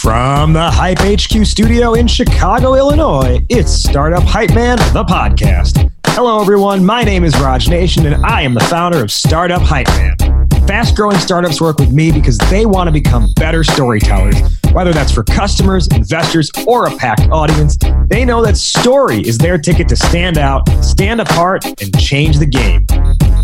From the Hype HQ studio in Chicago, Illinois, it's Startup Hype Man, the podcast. Hello, everyone. My name is Raj Nation, and I am the founder of Startup Hype Man. Fast growing startups work with me because they want to become better storytellers. Whether that's for customers, investors, or a packed audience, they know that story is their ticket to stand out, stand apart, and change the game.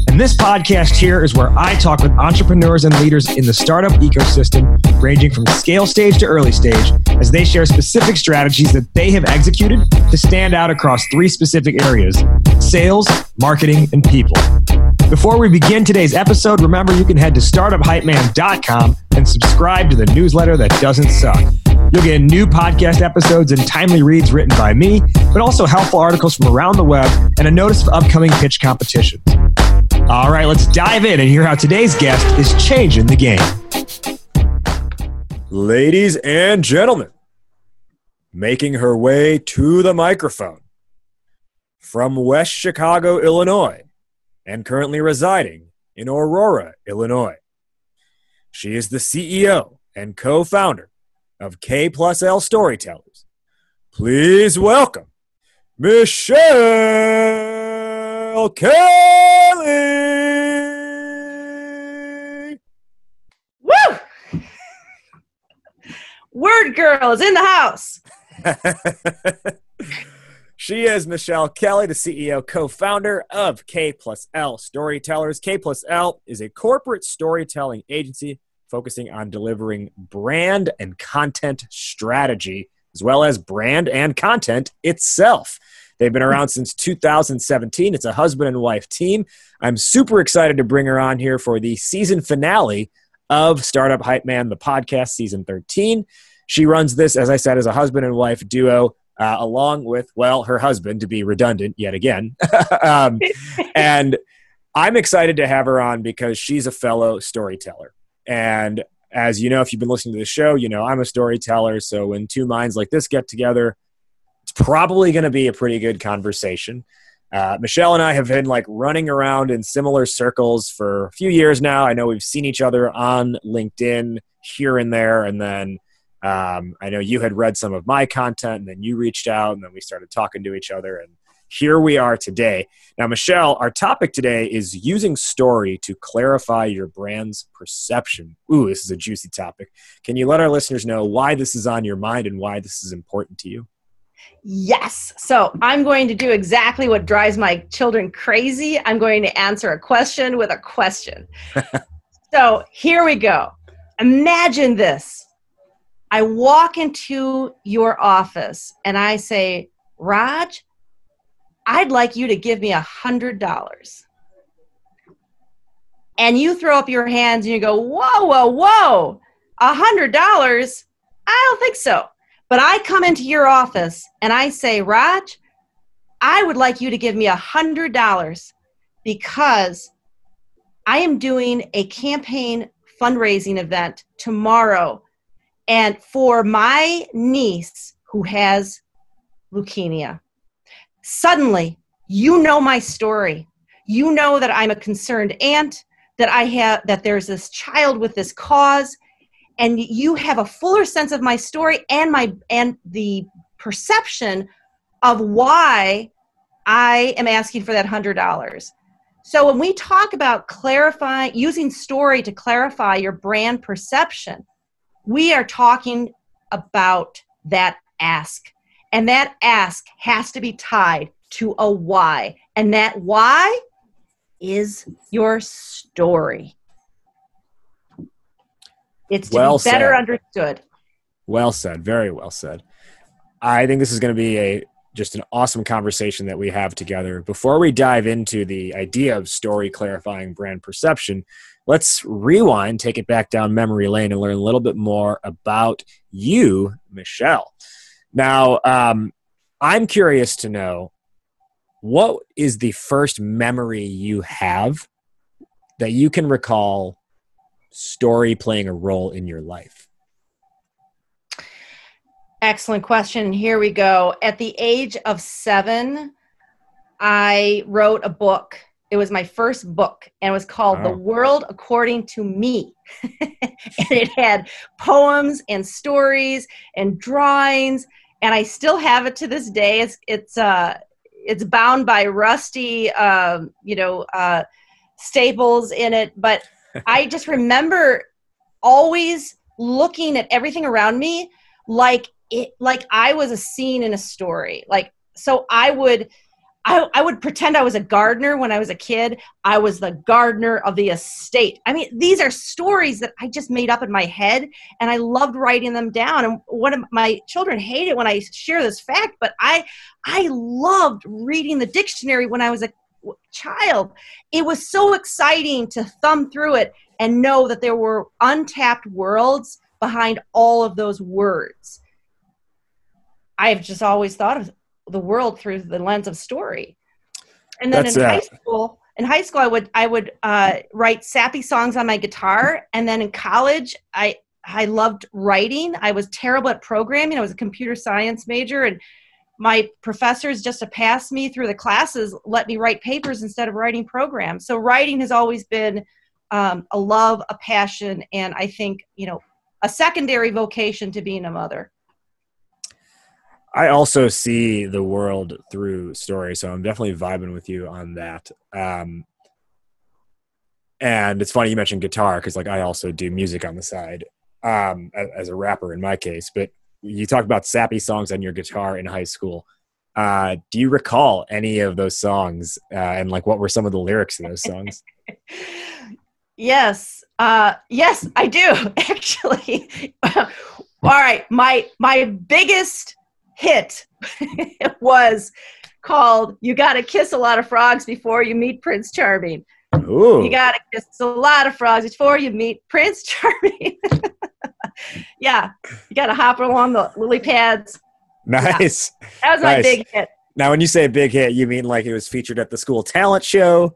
And this podcast here is where I talk with entrepreneurs and leaders in the startup ecosystem, ranging from scale stage to early stage, as they share specific strategies that they have executed to stand out across three specific areas sales, marketing, and people. Before we begin today's episode, remember you can head to startuphypeman.com and subscribe to the newsletter that doesn't suck. You'll get new podcast episodes and timely reads written by me, but also helpful articles from around the web and a notice of upcoming pitch competitions. All right, let's dive in and hear how today's guest is changing the game. Ladies and gentlemen, making her way to the microphone from West Chicago, Illinois, and currently residing in Aurora, Illinois. She is the CEO and co founder of K plus L Storytellers. Please welcome Michelle Kelly. Woo! Word girl is in the house. she is Michelle Kelly, the CEO, co-founder of K plus L Storytellers. K plus L is a corporate storytelling agency focusing on delivering brand and content strategy, as well as brand and content itself. They've been around since 2017. It's a husband and wife team. I'm super excited to bring her on here for the season finale of Startup Hype Man, the podcast, season 13. She runs this, as I said, as a husband and wife duo, uh, along with, well, her husband, to be redundant yet again. um, and I'm excited to have her on because she's a fellow storyteller. And as you know, if you've been listening to the show, you know I'm a storyteller. So when two minds like this get together, it's probably going to be a pretty good conversation. Uh, Michelle and I have been like running around in similar circles for a few years now. I know we've seen each other on LinkedIn here and there, and then um, I know you had read some of my content, and then you reached out, and then we started talking to each other, and here we are today. Now, Michelle, our topic today is using story to clarify your brand's perception. Ooh, this is a juicy topic. Can you let our listeners know why this is on your mind and why this is important to you? Yes. So I'm going to do exactly what drives my children crazy. I'm going to answer a question with a question. so here we go. Imagine this. I walk into your office and I say, Raj, I'd like you to give me a hundred dollars. And you throw up your hands and you go, whoa, whoa, whoa, a hundred dollars? I don't think so. But I come into your office and I say, Raj, I would like you to give me a hundred dollars because I am doing a campaign fundraising event tomorrow. And for my niece who has leukemia, suddenly you know my story. You know that I'm a concerned aunt, that I have that there's this child with this cause, and you have a fuller sense of my story and my and the perception of why I am asking for that hundred dollars. So when we talk about clarifying using story to clarify your brand perception, we are talking about that ask. And that ask has to be tied to a why. And that why is your story. It's to Well be better said. understood. Well said. Very well said. I think this is going to be a just an awesome conversation that we have together. Before we dive into the idea of story clarifying brand perception, let's rewind, take it back down memory lane, and learn a little bit more about you, Michelle. Now, um, I'm curious to know what is the first memory you have that you can recall story playing a role in your life? Excellent question. Here we go. At the age of seven, I wrote a book it was my first book and it was called Wow. The World According to Me. and it had poems and stories and drawings and I still have it to this day. It's it's uh it's bound by rusty um, you know uh staples in it, but I just remember always looking at everything around me like it like I was a scene in a story. Like so I would I, I would pretend I was a gardener when I was a kid. I was the gardener of the estate. I mean, these are stories that I just made up in my head, and I loved writing them down. And one of my children hate it when I share this fact, but I I loved reading the dictionary when I was a child. It was so exciting to thumb through it and know that there were untapped worlds behind all of those words. I've just always thought of the world through the lens of story. And then That's, in uh, high school, in high school, I would I would uh, write sappy songs on my guitar, and then in college, I I loved writing. I was terrible at programming. I was a computer science major, and my professors just to pass me through the classes let me write papers instead of writing programs. So writing has always been um, a love, a passion, and I think you know a secondary vocation to being a mother. I also see the world through story, so I'm definitely vibing with you on that. Um, and it's funny you mentioned guitar because, like, I also do music on the side um, as, a rapper in my case. But you talk about sappy songs on your guitar in high school. Uh, do you recall any of those songs? Uh, and like, what were some of the lyrics of those songs? Yes, uh, yes, I do actually. All right, my my biggest hit it was called "You Got to Kiss a Lot of Frogs Before You Meet Prince Charming." Ooh, You got to kiss a lot of frogs before you meet Prince Charming. yeah, you got to hop along the lily pads. nice. That was my big hit. Now, when you say big hit, you mean like it was featured at the school talent show?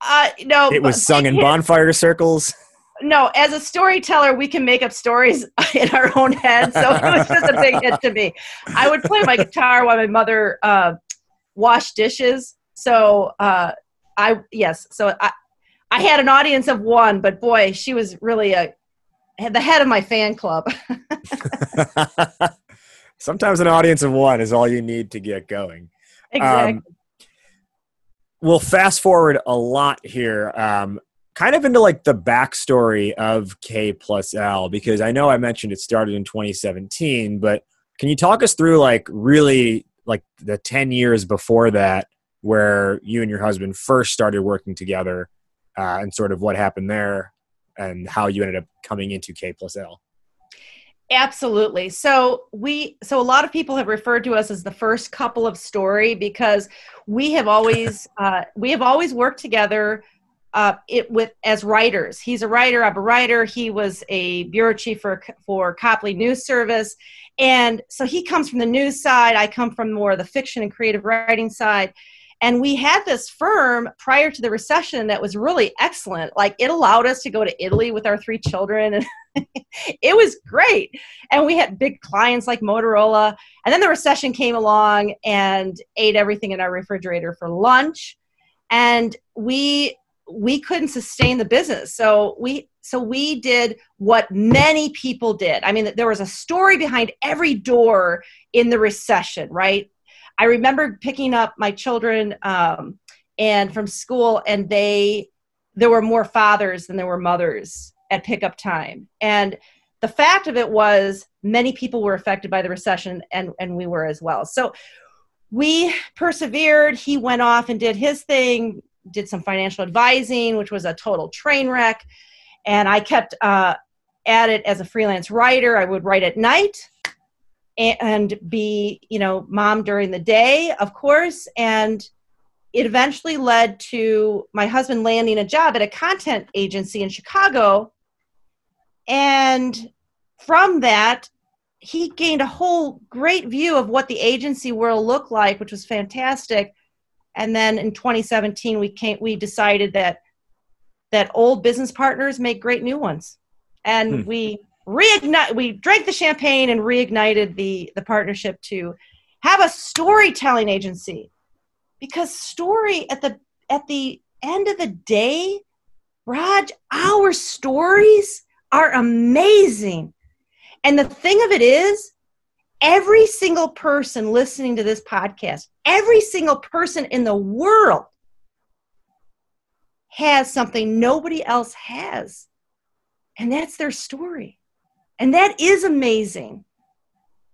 Uh, no, It was sung in hit- bonfire circles. No, as a storyteller, we can make up stories in our own head. So it was just a big hit to me. I would play my guitar while my mother uh, washed dishes. So uh, I yes, so I I had an audience of one, but boy, she was really a the head of my fan club. Sometimes an audience of one is all you need to get going. exactly. Um, we'll fast forward a lot here, um, kind of into like the backstory of K plus L, because I know I mentioned it started in 2017, but can you talk us through like really like the 10 years before that, where you and your husband first started working together, uh, and sort of what happened there, and how you ended up coming into K plus L? Absolutely. So we so a lot of people have referred to us as the first couple of story because we have always uh, we have always worked together uh, it with as writers. He's a writer. I'm a writer. He was a bureau chief for for Copley News Service, and so he comes from the news side. I come from more the fiction and creative writing side. And we had this firm prior to the recession that was really excellent. Like it allowed us to go to Italy with our three children, and it was great. And we had big clients like Motorola. And then the recession came along and ate everything in our refrigerator for lunch. And we we couldn't sustain the business. So we so we did what many people did. I mean, there was a story behind every door in the recession, right? I remember picking up my children um, and from school, and they there were more fathers than there were mothers at pickup time. And the fact of it was many people were affected by the recession and, and we were as well. So we persevered. He went off and did his thing, did some financial advising, which was a total train wreck. And I kept uh, at it as a freelance writer. I would write at night and be, you know, mom during the day, of course. And it eventually led to my husband landing a job at a content agency in Chicago. And from that, he gained a whole great view of what the agency world looked like, which was fantastic. And then in 2017, we came, we decided that that old business partners make great new ones, and Hmm. we reignite. We drank the champagne and reignited the the partnership to have a storytelling agency because story at the at the end of the day, Raj, our stories are amazing. And the thing of it is, every single person listening to this podcast, every single person in the world has something nobody else has. And that's their story. And that is amazing.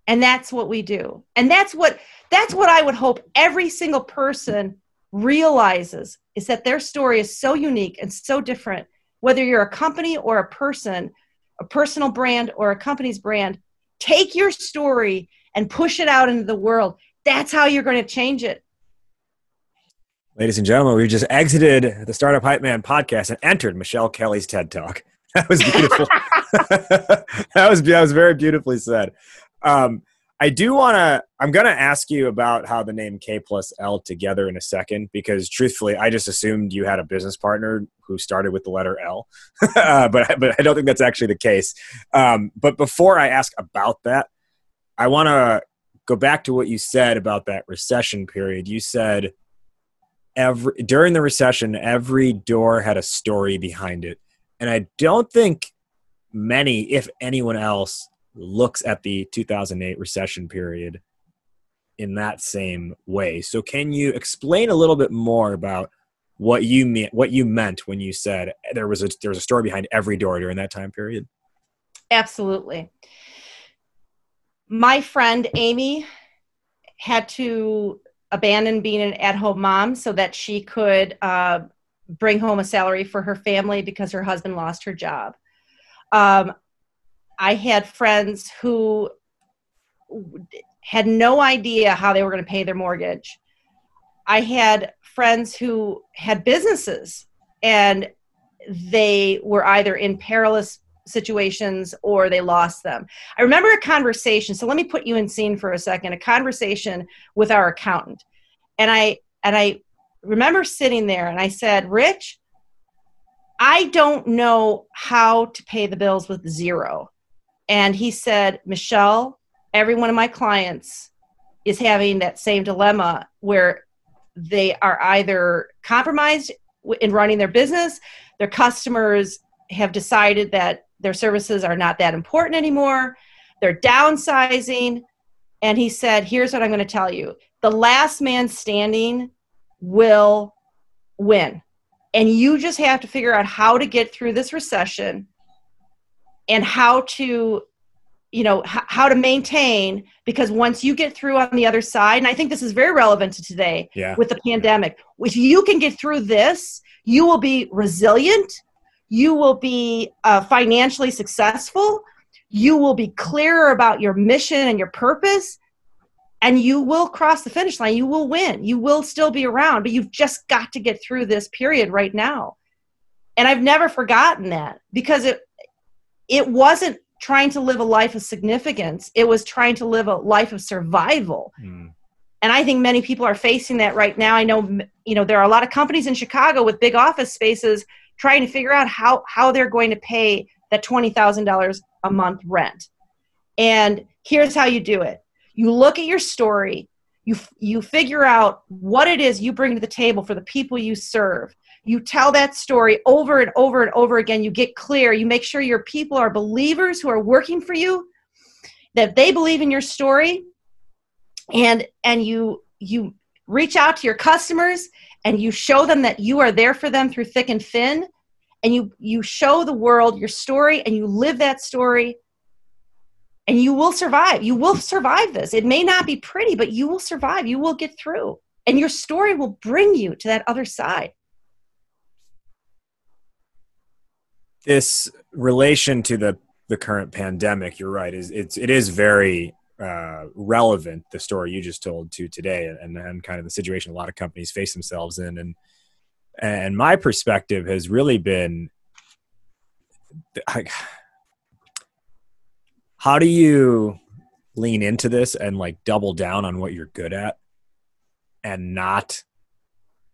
And that's what we do. And that's what that's what I would hope every single person realizes is that their story is so unique and so different whether you're a company or a person, a personal brand or a company's brand, take your story and push it out into the world. That's how you're going to change it. Ladies and gentlemen, we've just exited the Startup Hype Man podcast and entered Michelle Kelly's TED Talk. That was beautiful. that was that was very beautifully said. Um, I do want to. I'm going to ask you about how the name K plus L together in a second, because truthfully, I just assumed you had a business partner who started with the letter L, uh, but but I don't think that's actually the case. Um, but before I ask about that, I want to go back to what you said about that recession period. You said every during the recession, every door had a story behind it, and I don't think many, if anyone else, looks at the 2008 recession period in that same way. So can you explain a little bit more about what you mean what you meant when you said there was a there was a story behind every door during that time period? Absolutely. My friend Amy had to abandon being an at-home mom so that she could uh, bring home a salary for her family because her husband lost her job. Um, I had friends who had no idea how they were going to pay their mortgage. I had friends who had businesses and they were either in perilous situations or they lost them. I remember a conversation, so let me put you in scene for a second, a conversation with our accountant. And I and I remember sitting there and I said, "Rich, I don't know how to pay the bills with zero. And he said, Michelle, every one of my clients is having that same dilemma where they are either compromised in running their business, their customers have decided that their services are not that important anymore, they're downsizing. And he said, Here's what I'm going to tell you the last man standing will win. And you just have to figure out how to get through this recession and how to you know h- how to maintain because once you get through on the other side and i think this is very relevant to today yeah. with the pandemic if you can get through this you will be resilient you will be uh, financially successful you will be clearer about your mission and your purpose and you will cross the finish line. You will win. You will still be around but you've just got to get through this period right now. And i've never forgotten that because it it wasn't trying to live a life of significance. It was trying to live a life of survival. Mm. and i think many people are facing that right now. I know you know there are a lot of companies in chicago with big office spaces trying to figure out how how they're going to pay that $20000 a month rent. And here's how you do it. You look at your story. You you figure out what it is you bring to the table for the people you serve you tell that story over and over and over again. You get clear. You make sure your people are believers who are working for you that they believe in your story and and you you reach out to your customers and you show them that you are there for them through thick and thin and you you show the world your story and you live that story and you will survive. You will survive this. It may not be pretty but you will survive. You will get through. And your story will bring you to that other side this relation to the the current pandemic, you're right, is it's it is very uh, relevant. The story you just told to today, and and kind of the situation a lot of companies face themselves in, and and my perspective has really been. how do you lean into this and like double down on what you're good at and not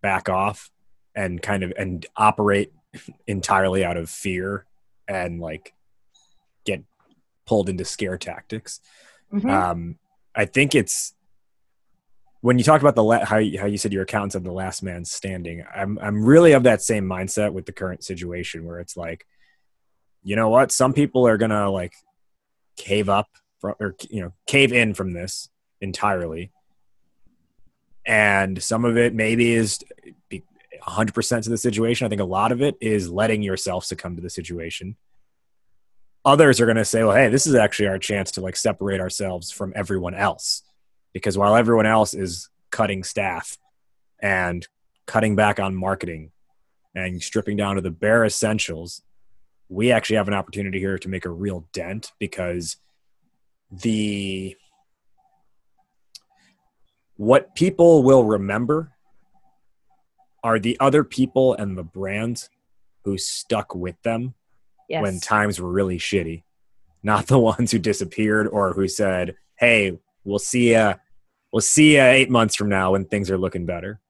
back off and kind of and operate entirely out of fear and like get pulled into scare tactics. Mm-hmm. Um, I think it's when you talk about the la- how you, how you said your accountants of the last man standing, I'm I'm really of that same mindset with the current situation where it's like, you know what, some people are gonna like cave up from, or you know cave in from this entirely, and some of it maybe is 100% to the situation. I think a lot of it is letting yourself succumb to the situation. Others are going to say, well, hey, this is actually our chance to like separate ourselves from everyone else because while everyone else is cutting staff and cutting back on marketing and stripping down to the bare essentials, we actually have an opportunity here to make a real dent because the what people will remember are the other people and the brands who stuck with them yes. when times were really shitty not the ones who disappeared or who said hey we'll see you we'll see you eight months from now when things are looking better.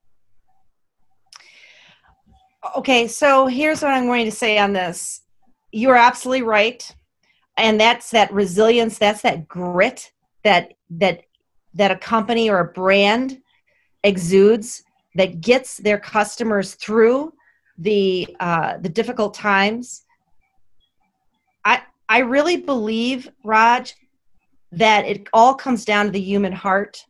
Okay, so here's what I'm going to say on this. You're absolutely right. And that's that resilience, that's that grit that that that a company or a brand exudes that gets their customers through the uh, the difficult times. I I really believe, Raj, that it all comes down to the human heart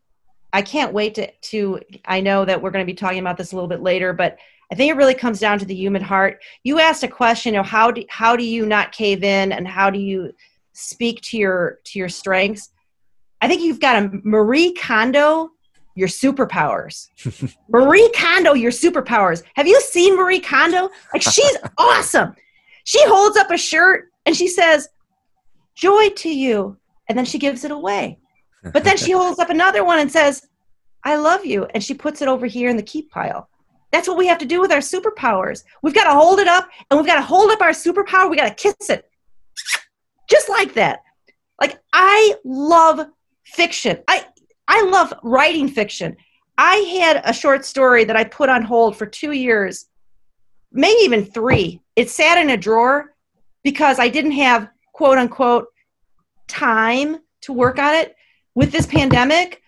I can't wait to, to I know that we're going to be talking about this a little bit later, but I think it really comes down to the human heart. You asked a question, you know, how do how do you not cave in and how do you speak to your to your strengths? I think you've got a Marie Kondo your superpowers. Marie Kondo your superpowers. Have you seen Marie Kondo? Like she's awesome. She holds up a shirt and she says, "Joy to you." And then she gives it away. But then she holds up another one and says, I love you. And she puts it over here in the keep pile. That's what we have to do with our superpowers. We've got to hold it up and we've got to hold up our superpower. We got to kiss it. Just like that. Like I love fiction. I I love writing fiction. I had a short story that I put on hold for 2 years, maybe even 3. It sat in a drawer because I didn't have quote unquote time to work on it with this pandemic,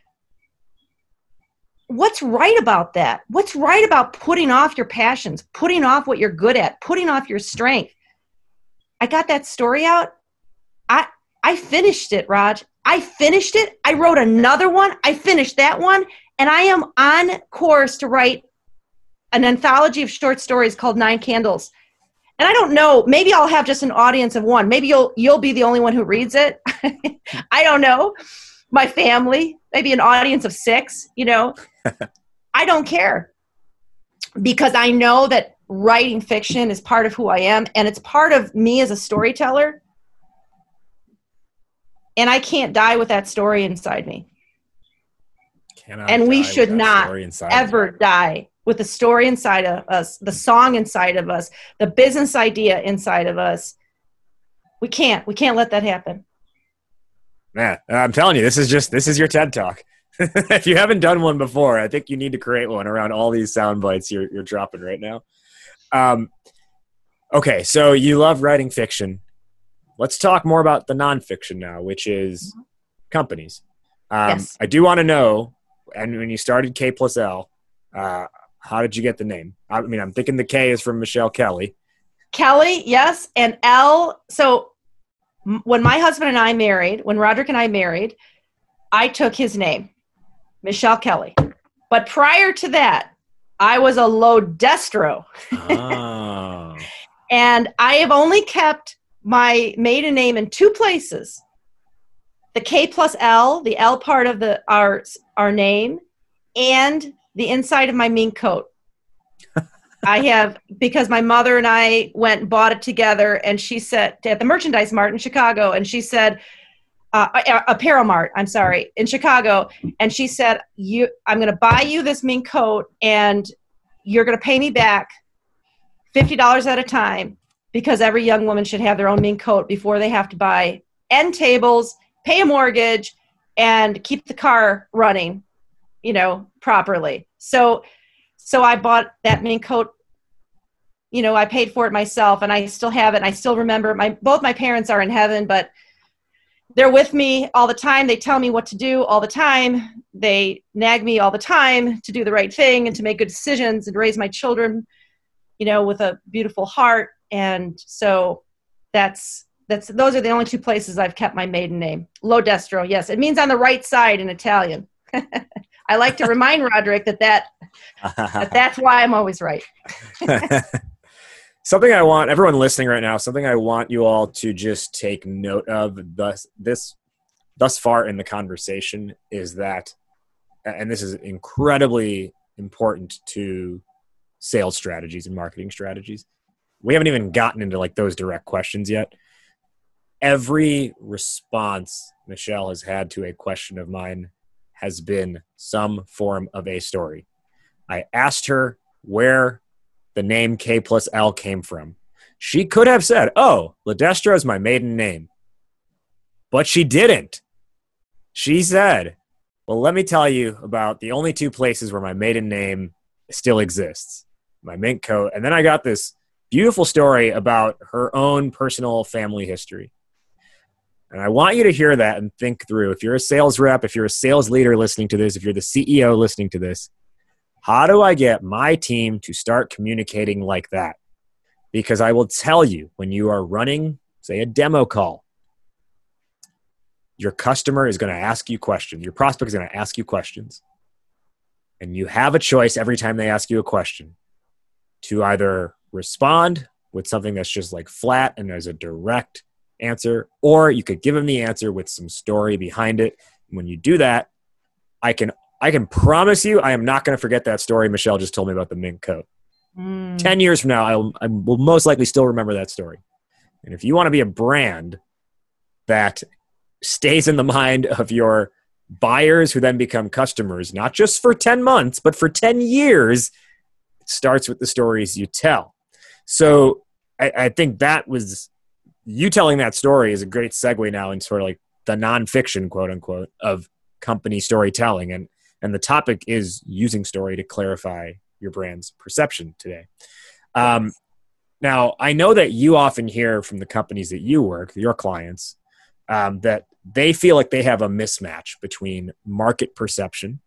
what's right about that? What's right about putting off your passions, putting off what you're good at, putting off your strength? I got that story out. I I finished it, Raj. I finished it. I wrote another one. I finished that one, and I am on course to write an anthology of short stories called Nine Candles. And I don't know, maybe I'll have just an audience of one. Maybe you'll you'll be the only one who reads it. I don't know my family, maybe an audience of six, you know, I don't care because I know that writing fiction is part of who I am and it's part of me as a storyteller. And I can't die with that story inside me. Cannot and we should not ever die with the story inside of us, the song inside of us, the business idea inside of us. We can't. We can't let that happen man, I'm telling you, this is just this is your TED talk. if you haven't done one before, I think you need to create one around all these sound bites you're you're dropping right now. Um, okay, so you love writing fiction. Let's talk more about the nonfiction now, which is mm-hmm. companies. Um, yes. I do want to know, and when you started K plus L, uh, how did you get the name? I mean, I'm thinking the K is from Michelle Kelly. Kelly, yes, and L. So when my husband and I married, when Roderick and I married, I took his name, Michelle Kelly. But prior to that, I was a Lodestro. Oh. and I have only kept my maiden name in two places. The K plus L, the L part of the our our name, and the inside of my mink coat. I have because my mother and I went and bought it together, and she said at the merchandise mart in Chicago, and she said, uh, apparel mart. I'm sorry, in Chicago, and she said, "You, I'm going to buy you this mink coat, and you're going to pay me back fifty dollars at a time because every young woman should have their own mink coat before they have to buy end tables, pay a mortgage, and keep the car running, you know, properly." So so I bought that mink coat. You know, I paid for it myself, and I still have it. And I still remember my both my parents are in heaven, but they're with me all the time. They tell me what to do all the time. They nag me all the time to do the right thing and to make good decisions and raise my children, you know, with a beautiful heart. And so that's that's those are the only two places I've kept my maiden name. Lodestro, yes, it means on the right side in Italian. I like to remind Roderick that that, that that's why I'm always right. something I want everyone listening right now, something I want you all to just take note of thus this thus far in the conversation is that and this is incredibly important to sales strategies and marketing strategies. We haven't even gotten into like those direct questions yet. Every response Michelle has had to a question of mine has been some form of a story. I asked her where the name K plus L came from. She could have said, Oh, Ledestra is my maiden name. But she didn't. She said, Well, let me tell you about the only two places where my maiden name still exists my mink coat. And then I got this beautiful story about her own personal family history. And I want you to hear that and think through. If you're a sales rep, if you're a sales leader listening to this, if you're the CEO listening to this, how do I get my team to start communicating like that? Because I will tell you, when you are running, say, a demo call, your customer is going to ask you questions. Your prospect is going to ask you questions. And you have a choice every time they ask you a question to either respond with something that's just like flat and there's a direct answer, or you could give them the answer with some story behind it. When you do that, I can I can promise you, I am not going to forget that story Michelle just told me about the mink coat. Mm. 10 years from now, I'll, I will most likely still remember that story. And if you want to be a brand that stays in the mind of your buyers who then become customers, not just for 10 months, but for 10 years, it starts with the stories you tell. So I, I think that was you telling that story is a great segue now in sort of like the nonfiction, quote unquote, of company storytelling. And and the topic is using story to clarify your brand's perception today. Um, now, I know that you often hear from the companies that you work, your clients, um, that they feel like they have a mismatch between market perception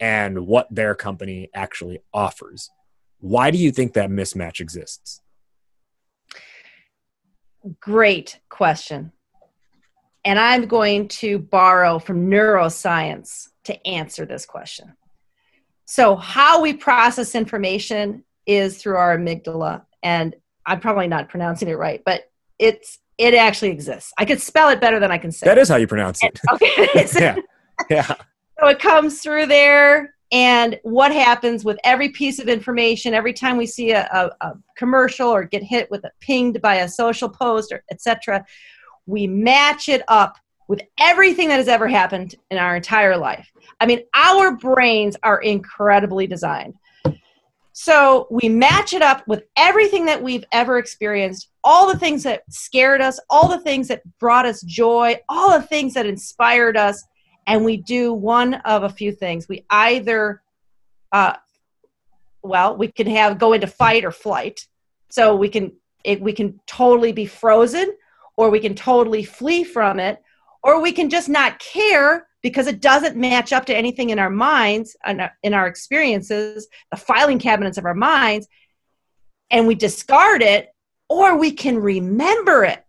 and what their company actually offers. Why do you think that mismatch exists? Great question. And I'm going to borrow from neuroscience to answer this question. So, how we process information is through our amygdala, and I'm probably not pronouncing it right, but it's it actually exists. I could spell it better than I can say. That is how you pronounce it. okay. yeah. Yeah. So it comes through there, and what happens with every piece of information, every time we see a, a, a commercial or get hit with a pinged by a social post or etc., we match it up with everything that has ever happened in our entire life. I mean, our brains are incredibly designed. So we match it up with everything that we've ever experienced, all the things that scared us, all the things that brought us joy, all the things that inspired us, and we do one of a few things. We either, uh, well, we can have go into fight or flight. So we can it, we can totally be frozen, or we can totally flee from it, or we can just not care because it doesn't match up to anything in our minds and in our experiences the filing cabinets of our minds and we discard it or we can remember it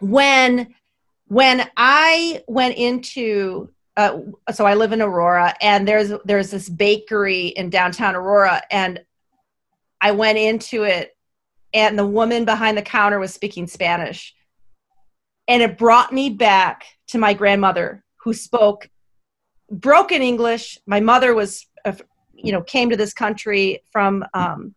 when when i went into uh, so i live in aurora and there's there's this bakery in downtown aurora and i went into it and the woman behind the counter was speaking spanish. And it brought me back to my grandmother who spoke broken english. My mother was uh, you know came to this country from um,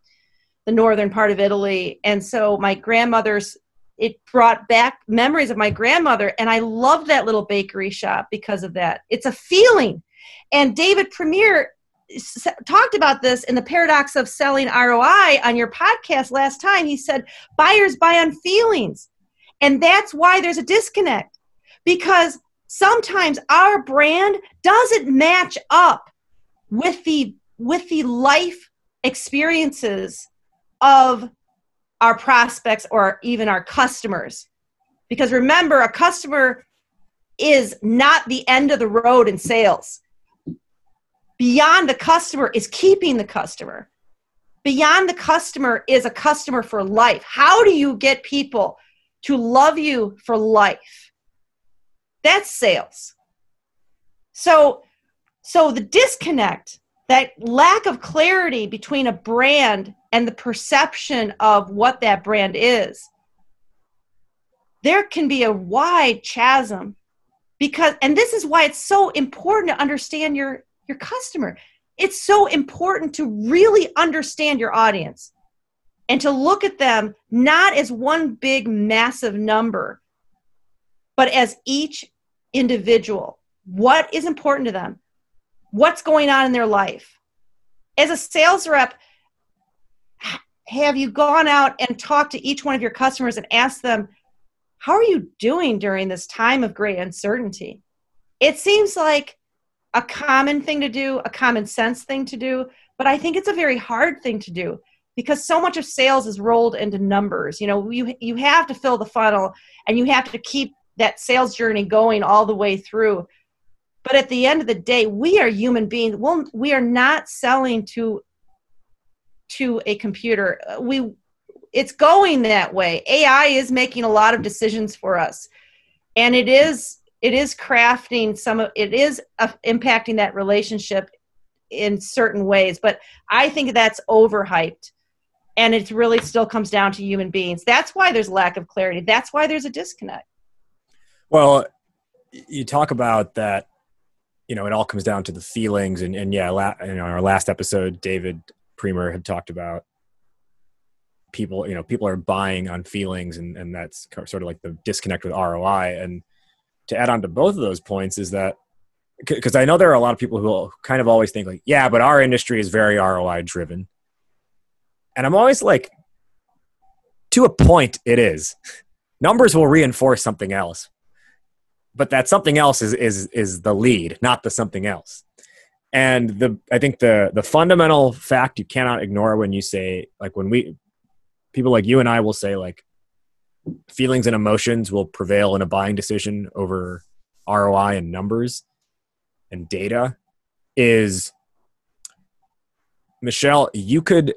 the northern part of italy. And so my grandmother's it brought back memories of my grandmother and i loved that little bakery shop because of that. It's a feeling. And david Priemer talked about this in the paradox of selling roi on your podcast last time. He said buyers buy on feelings. And that's why there's a disconnect because sometimes our brand doesn't match up with the with the life experiences of our prospects or even our customers Because remember, a customer is not the end of the road in sales. Beyond the customer is keeping the customer. Beyond the customer is a customer for life. How do you get people to love you for life? That's sales. So so the disconnect, that lack of clarity between a brand and the perception of what that brand is, there can be a wide chasm because and this is why it's so important to understand your your customer. It's so important to really understand your audience and to look at them not as one big massive number but as each individual. What is important to them? What's going on in their life? As a sales rep have you gone out and talked to each one of your customers and asked them how are you doing during this time of great uncertainty? It seems like a common thing to do, a common sense thing to do, but I think it's a very hard thing to do because so much of sales is rolled into numbers. You know, you you have to fill the funnel and you have to keep that sales journey going all the way through. But at the end of the day, we are human beings. Well, we are not selling to to a computer. We it's going that way. AI is making a lot of decisions for us, and it is it is crafting some of it is uh, impacting that relationship in certain ways. But I think that's overhyped, and it really still comes down to human beings. That's why there's lack of clarity. That's why there's a disconnect. Well, you talk about that. You know, it all comes down to the feelings, and and yeah, la- in our last episode, David Priemer had talked about people you know people are buying on feelings and and that's sort of like the disconnect with roi and to add on to both of those points is that because i know there are a lot of people who kind of always think like yeah but our industry is very roi driven. And i'm always like to a point it is. Numbers will reinforce something else but that something else is is is the lead not the something else and the i think the the fundamental fact you cannot ignore when you say like when we people like you and I will say like feelings and emotions will prevail in a buying decision over ROI and numbers and data is Michelle, you could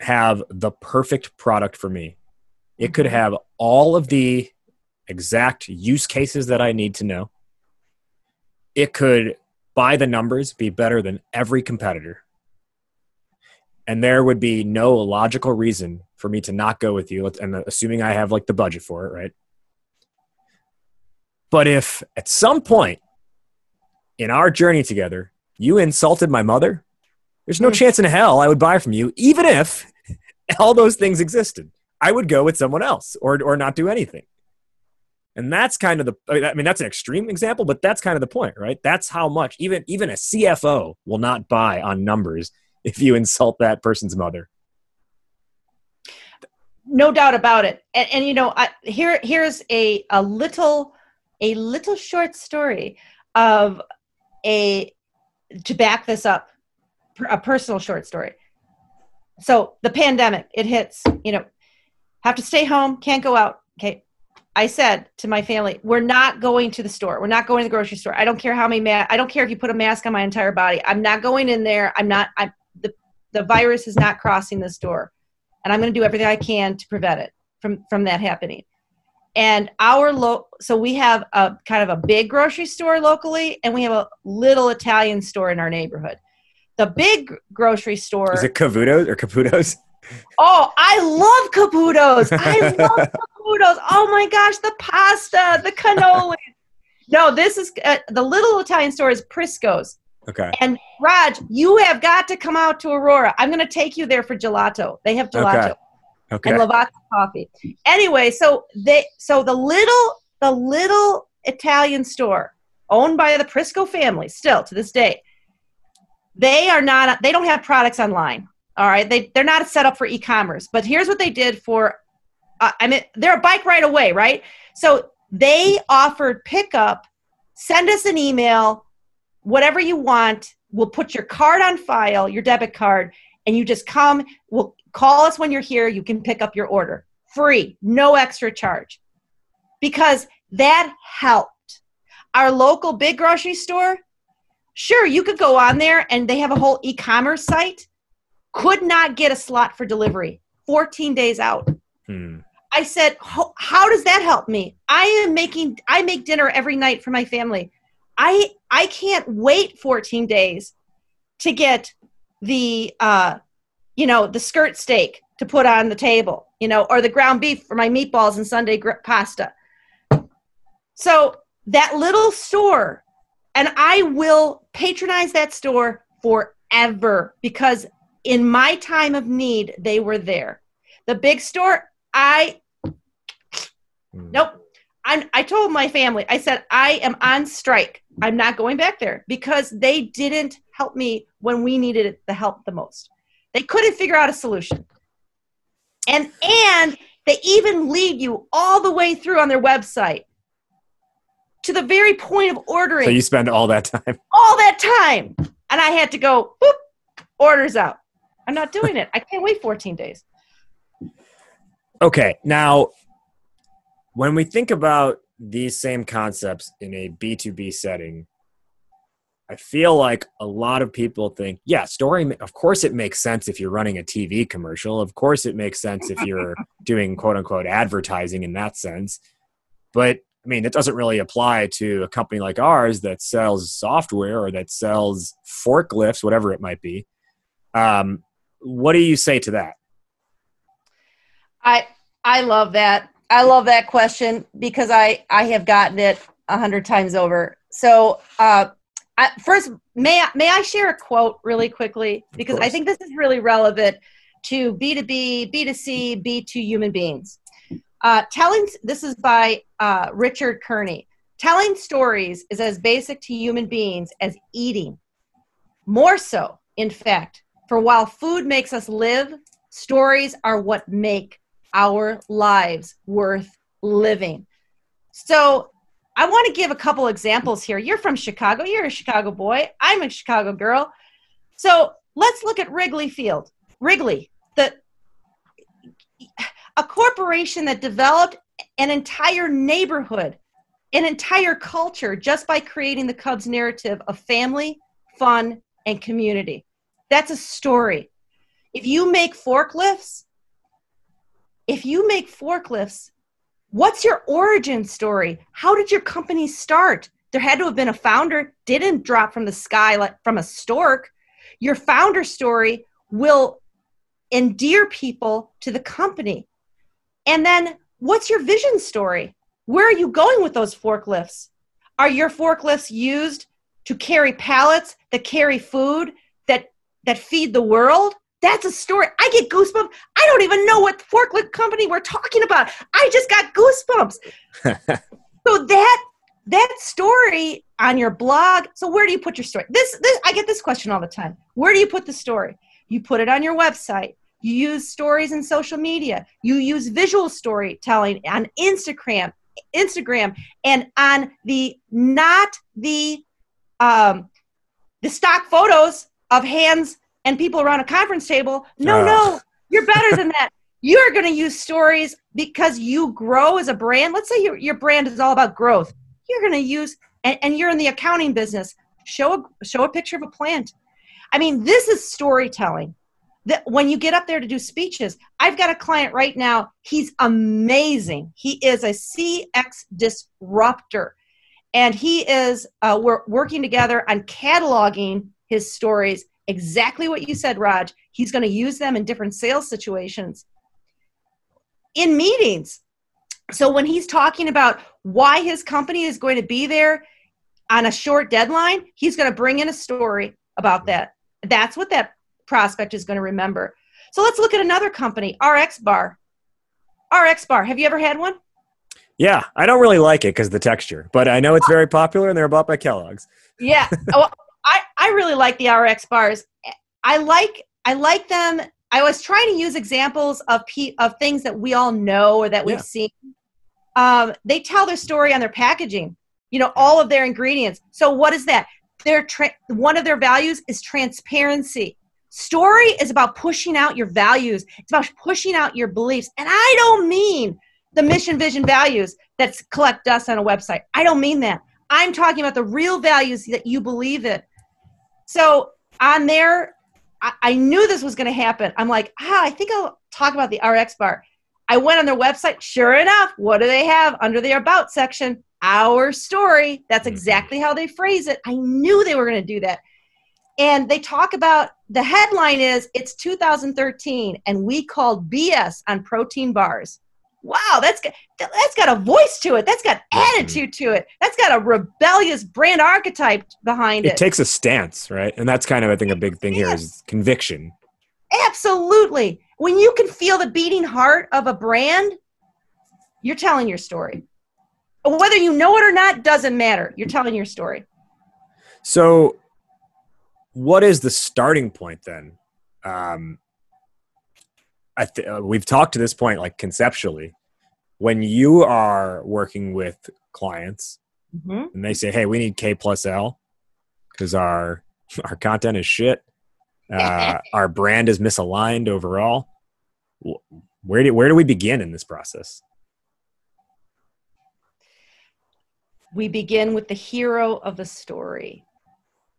have the perfect product for me. It could mm-hmm. have all of the exact use cases that I need to know. It could, by the numbers, be better than every competitor. And there would be no logical reason for me to not go with you. And assuming i have like the budget for it right? But if at some point in our journey together you insulted my mother there's no mm. chance in hell i would buy from you even if all those things existed. I would go with someone else or or not do anything and that's kind of the i mean that's an extreme example but that's kind of the point right that's how much even even a cfo will not buy on numbers if you insult that person's mother. No doubt about it. And, and you know, I, here here's a a little a little short story of a to back this up, a personal short story. So the pandemic, it hits. You know, have to stay home, can't go out. Okay, I said to my family, we're not going to the store. We're not going to the grocery store. I don't care how many ma- I don't care if you put a mask on my entire body. I'm not going in there. I'm not I'm the virus is not crossing this door and i'm going to do everything i can to prevent it from from that happening and our lo- so we have a kind of a big grocery store locally and we have a little italian store in our neighborhood the big grocery store is it cavutos or caputos oh i love caputos i love caputos oh my gosh the pasta the cannoli no this is uh, the little italian store is prisco's Okay. And Raj, you have got to come out to Aurora. I'm going to take you there for gelato. They have gelato. Okay. Okay. And Lavazza coffee. Anyway, so they so the little the little Italian store owned by the Prisco family still to this day. They are not they don't have products online. All right. They they're not set up for e-commerce. But here's what they did for uh, I mean they're a bike right away, right? So they offered pickup, send us an email, whatever you want. We'll put your card on file, your debit card, and you just come. We'll call us when you're here. You can pick up your order free, no extra charge. because that helped. Our local big grocery store, sure, you could go on there and they have a whole e commerce site, could not get a slot for delivery 14 days out. Hmm. I said, how does that help me? I am making, I make dinner every night for my family. I, I can't wait 14 days to get the, uh, you know, the skirt steak to put on the table, you know, or the ground beef for my meatballs and Sunday gr- pasta. So that little store, and I will patronize that store forever because in my time of need, they were there. The big store, I, Hmm. nope. i I told my family, I said, I am on strike. I'm not going back there because they didn't help me when we needed the help the most. They couldn't figure out a solution. And and they even lead you all the way through on their website to the very point of ordering. So you spend all that time. all that time. And I had to go, boop, orders out. I'm not doing it. I can't wait 14 days. Okay, now when we think about these same concepts in a B2B setting, I feel like a lot of people think, yeah, story, of course it makes sense if you're running a TV commercial. Of course it makes sense if you're doing quote unquote advertising in that sense. But I mean, it doesn't really apply to a company like ours that sells software or that sells forklifts, whatever it might be. Um, what do you say to that? I I love that. I love that question because I I have gotten it a hundred times over. So uh, I, first, may I, may I share a quote really quickly because I think this is really relevant to B two B, B two C, B two human beings. Uh, telling this is by uh, Richard Kearney. Telling stories is as basic to human beings as eating. More so, in fact, for while food makes us live, stories are what make our lives worth living. So, I want to give a couple examples here. You're from Chicago, you're a Chicago boy, I'm a Chicago girl. So, let's look at Wrigley Field. Wrigley, the a corporation that developed an entire neighborhood, an entire culture just by creating the Cubs narrative of family, fun, and community. That's a story. If you make forklifts, if you make forklifts, what's your origin story? How did your company start? There had to have been a founder, didn't drop from the sky like from a stork. Your founder story will endear people to the company. And then what's your vision story? Where are you going with those forklifts? Are your forklifts used to carry pallets that carry food that that feed the world? That's a story. I get goosebumps. I don't even know what forklift company we're talking about. I just got goosebumps. so that that story on your blog. So where do you put your story? This, this I get this question all the time. Where do you put the story? You put it on your website. You use stories in social media. You use visual storytelling on Instagram, Instagram, and on the not the um, the stock photos of hands and people around a conference table. No, Oh. no, you're better than that. You're going to use stories because you grow as a brand. Let's say your, your brand is all about growth. You're going to use, and, and you're in the accounting business. Show a, show a picture of a plant. I mean, this is storytelling. That when you get up there to do speeches, I've got a client right now. He's amazing. He is a CX disruptor, and he is. Uh, we're working together on cataloging his stories. Exactly what you said, Raj. He's going to use them in different sales situations, in meetings. So when he's talking about why his company is going to be there on a short deadline, he's going to bring in a story about that. That's what that prospect is going to remember. So let's look at another company, RX Bar. RX Bar. Have you ever had one? Yeah, I don't really like it because the texture, but I know it's very popular and they're bought by Kellogg's. Yeah. oh, I, I really like the RX bars. I like I like them. I was trying to use examples of pe- of things that we all know or that we've Yeah. seen. Um, they tell their story on their packaging. You know, all of their ingredients. So what is that? Their tra- one of their values is transparency. Story is about pushing out your values. It's about pushing out your beliefs. And I don't mean the mission, vision, values that collect dust on a website. I don't mean that. I'm talking about the real values that you believe in. So on there, I, I knew this was going to happen. I'm like, ah, I think I'll talk about the RX bar. I went on their website. Sure enough, what do they have under the About section? Our story. That's Mm-hmm. exactly how they phrase it. I knew they were going to do that. And they talk about the headline is it's 2013 and we called BS on protein bars. Wow, that's got, that's got a voice to it. That's got Mhm. attitude to it. That's got a rebellious brand archetype behind It it. takes a stance, right? And that's kind of I think a big thing here is conviction. Absolutely. When you can feel the beating heart of a brand, you're telling your story. Whether you know it or not doesn't matter. You're telling your story. So, what is the starting point then? Um, I th- uh, we've talked to this point like conceptually. When you are working with clients Mm-hmm. and they say, "Hey, we need K plus L because our our content is shit, uh, our brand is misaligned overall," where do where do we begin in this process? We begin with the hero of the story,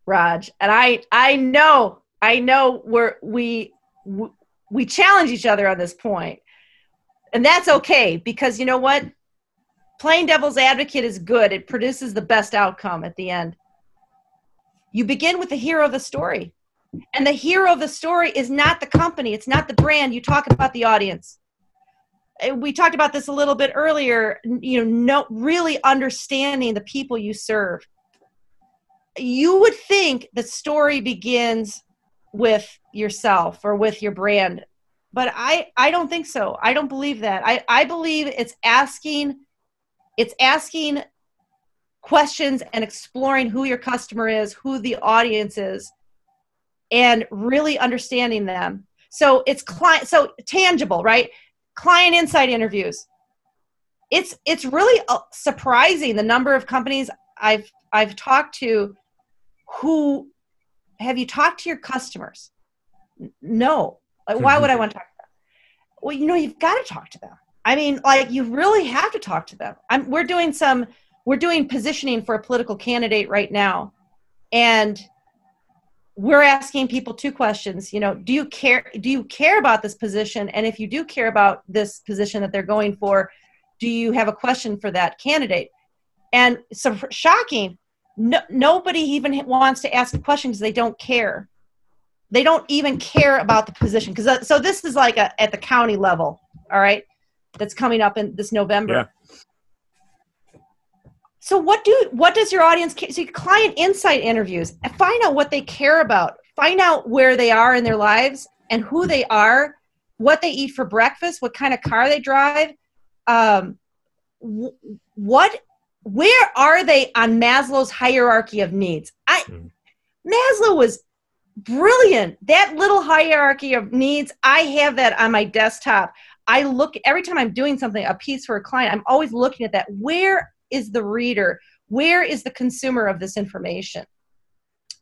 Raj. And I I know, I know we're we we challenge each other on this point. And that's okay because you know what? Playing devil's advocate is good. It produces the best outcome at the end. You begin with the hero of the story. And the hero of the story is not the company, it's not the brand. You talk about the audience. Uh, We talked about this a little bit earlier, you know, no, really understanding the people you serve. You would think the story begins with yourself or with your brand. But i i don't think so. I don't believe that. I i believe it's asking it's asking questions and exploring who your customer is who the audience is and really understanding them. So it's client so tangible right? Client insight interviews. It's it's really uh, surprising the number of companies i've i've talked to who have you talked to your customers? No. Like, why would i want to talk to them? Well you know you've got to talk to them. I mean like you really have to talk to them. I'm, we're doing some we're doing positioning for a political candidate right now. And we're asking people two questions you know do you care do you care about this position? And if you do care about this position that they're going for do you have a question for that candidate? And so shocking no, nobody even wants to ask a question because they don't care they don't even care about the position because so this is like a, at the county level all right that's coming up in this november Yeah. so what do what does your audience care? so client insight interviews find out what they care about find out where they are in their lives and who they are what they eat for breakfast what kind of car they drive um, wh- what where are they on maslow's hierarchy of needs? I Mhm. maslow was brilliant. That little hierarchy of needs i have that on my desktop. I look every time i'm doing something a piece for a client i'm always looking at that. Where is the reader? Where is the consumer of this information?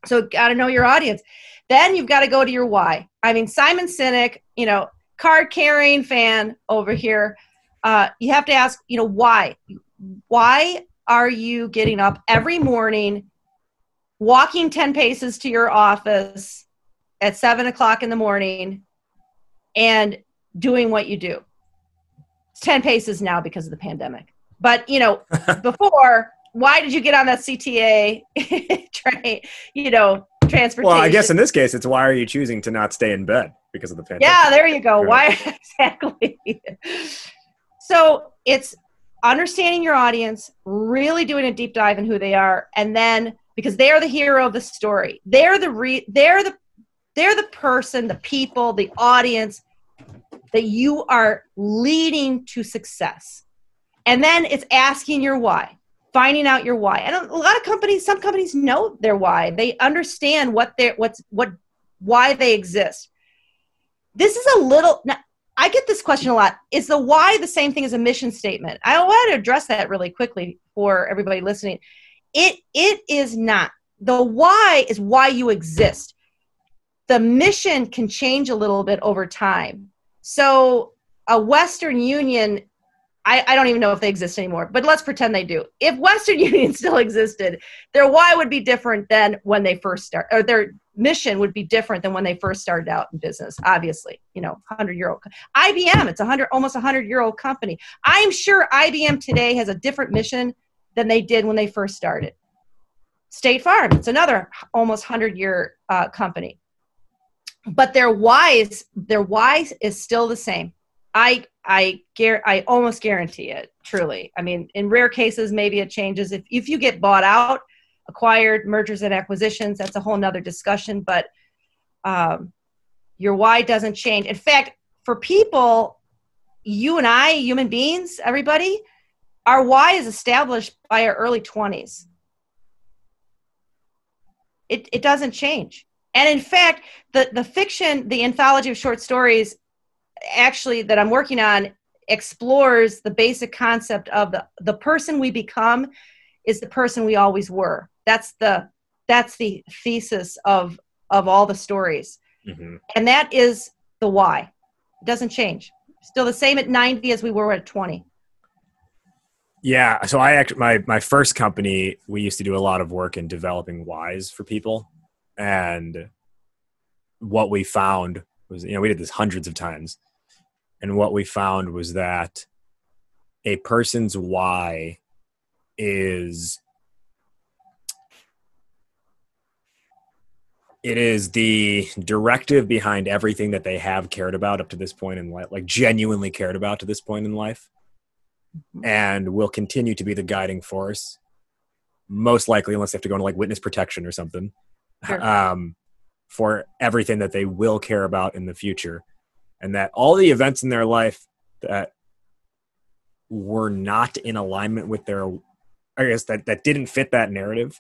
So got to know your audience. Then you've got to go to your why. I mean simon sinek you know card carrying fan over here. Uh, you have to ask you know why? Why are you getting up every morning walking 10 paces to your office at 7 o'clock in the morning and doing what you do? It's 10 paces now because of the pandemic. But you know before why did you get on that cta train you know transportation? Well, I guess in this case, it's why are you choosing to not stay in bed because of the pandemic? yeah there you go. Why exactly. So it's understanding your audience really doing a deep dive in who they are and then because they're the hero of the story. They're the re- they're the they're the person the people the audience that you are leading to success. And then it's asking your why finding out your why. And a lot of companies some companies know their why. They understand what they're what's what why they exist. This is a little i get this question a lot. Is the why the same thing as a mission statement? I want to address that really quickly for everybody listening. It it is not. The why is why you exist. The mission can change a little bit over time. So a western union I, I don't even know if they exist anymore, but let's pretend they do. If Western Union still existed, their why would be different than when they first start, or their mission would be different than when they first started out in business. Obviously, you know, hundred year old IBM. It's a hundred, almost a hundred year old company. I'm sure IBM today has a different mission than they did when they first started. State Farm. It's another almost hundred year uh, company, but their why is their why is still the same. I I gar- I almost guarantee it. Truly, I mean, in rare cases, maybe it changes. If if you get bought out, acquired, mergers and acquisitions, that's a whole nother discussion. But um, your why doesn't change. In fact, for people, you and I, human beings, everybody, our why is established by our early twenties. It it doesn't change. And in fact, the, the fiction, the anthology of short stories actually that I'm working on explores the basic concept of the the person we become is the person we always were. That's the that's the thesis of of all the stories. Mm-hmm. And that is the why. It doesn't change. Still the same at 90 as we were at 20. Yeah, so I actually my my first company we used to do a lot of work in developing whys for people and what we found was you know we did this hundreds of times and what we found was that a person's why is it is the directive behind everything that they have cared about up to this point in life like genuinely cared about to this point in life and will continue to be the guiding force most likely unless they have to go into like witness protection or something sure. um, for everything that they will care about in the future and that all the events in their life that were not in alignment with their i guess that, that didn't fit that narrative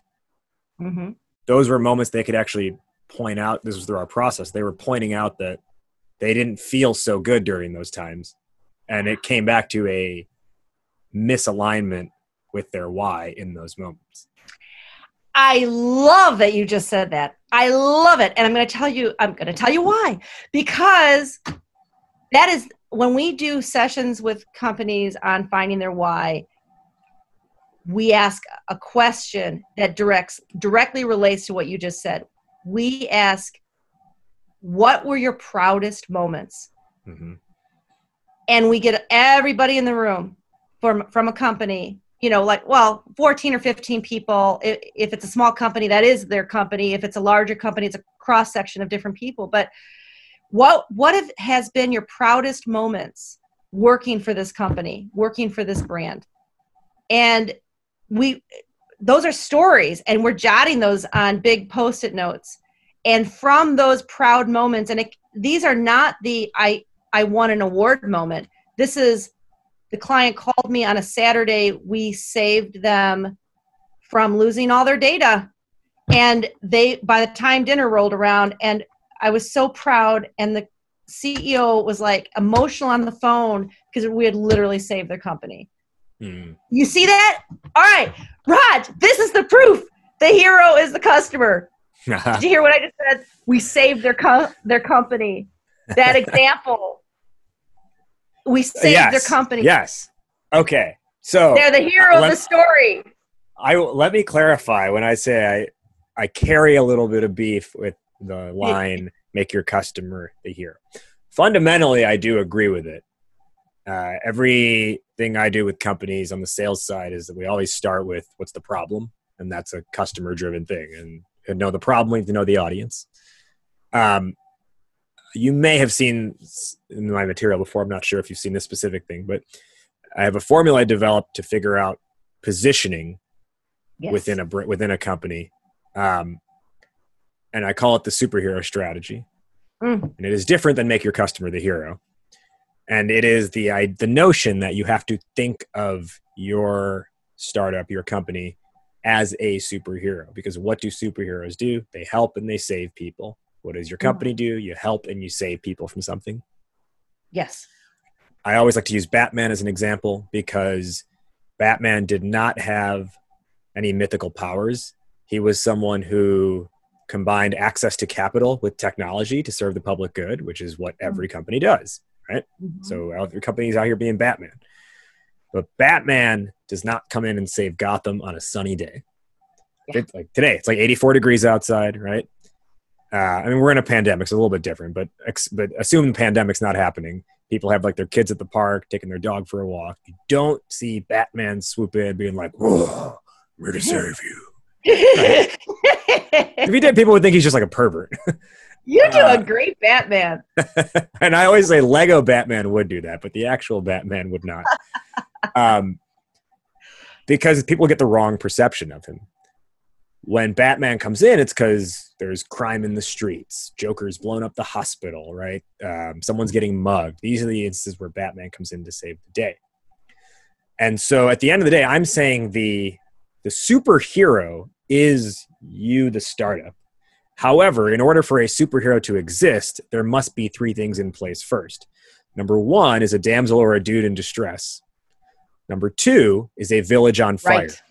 mm-hmm. those were moments they could actually point out this was through our process they were pointing out that they didn't feel so good during those times and it came back to a misalignment with their why in those moments I love that you just said that. I love it. And I'm going to tell you, I'm going to tell you why. Because that is when we do sessions with companies on finding their why we ask a question that directs directly relates to what you just said. We ask what were your proudest moments? Mm-hmm. and we get everybody in the room from from a company you know like well 14 or 15 people if, if it's a small company that is their company. If it's a larger company it's a cross section of different people. But what what have, has been your proudest moments working for this company working for this brand? And we those are stories and we're jotting those on big post-it notes. And from those proud moments and it, these are not the i i won an award moment. This is the client called me on a saturday. We saved them from losing all their data. And they by the time dinner rolled around and I was so proud, and the CEO was like emotional on the phone because we had literally saved their company. Hmm. You see that? All right, Raj, this is the proof. The hero is the customer. Did you hear what I just said? We saved their co- their company. That example. we saved yes. their company. Yes. Okay. So they're the hero let, of the story. I let me clarify when I say I I carry a little bit of beef with the line make your customer the hero. Fundamentally i do agree with it. Uh, everything i do with companies on the sales side is that we always start with what's the problem? And that's a customer driven thing. And know the problem we have to know the audience. Um, you may have seen in my material before i'm not sure if you've seen this specific thing but i have a formula i developed to figure out positioning yes. within a within a company. Um, and I call it the superhero strategy. Mm. And it is different than make your customer the hero. And it is the I, the notion that you have to think of your startup, your company, as a superhero. Because what do superheroes do? They help and they save people. What does your mm. company do? You help and you save people from something. Yes. I always like to use Batman as an example because Batman did not have any mythical powers. He was someone who combined access to capital with technology to serve the public good, which is what every mm-hmm. company does, right? Mm-hmm. So other companies out here being Batman. But Batman does not come in and save Gotham on a sunny day. Yeah. Like today, it's like 84 degrees outside, right? Uh, I mean, we're in a pandemic, so it's a little bit different. But ex- but assume the pandemic's not happening. People have like their kids at the park, taking their dog for a walk. You don't see Batman swoop in, being like, "Whoa, I'm here to save you." If he did, people would think he's just like a pervert. you do Uh, a great Batman. and I always say Lego Batman would do that, but the actual Batman would not. um, because people get the wrong perception of him. When Batman comes in, it's because there's crime in the streets. Joker's blown up the hospital, right? Um, someone's getting mugged. These are the instances where Batman comes in to save the day. And so at the end of the day, I'm saying the the superhero is you, the startup. However, in order for a superhero to exist, there must be three things in place first. Number one is a damsel or a dude in distress. Number two is a village on fire. Right.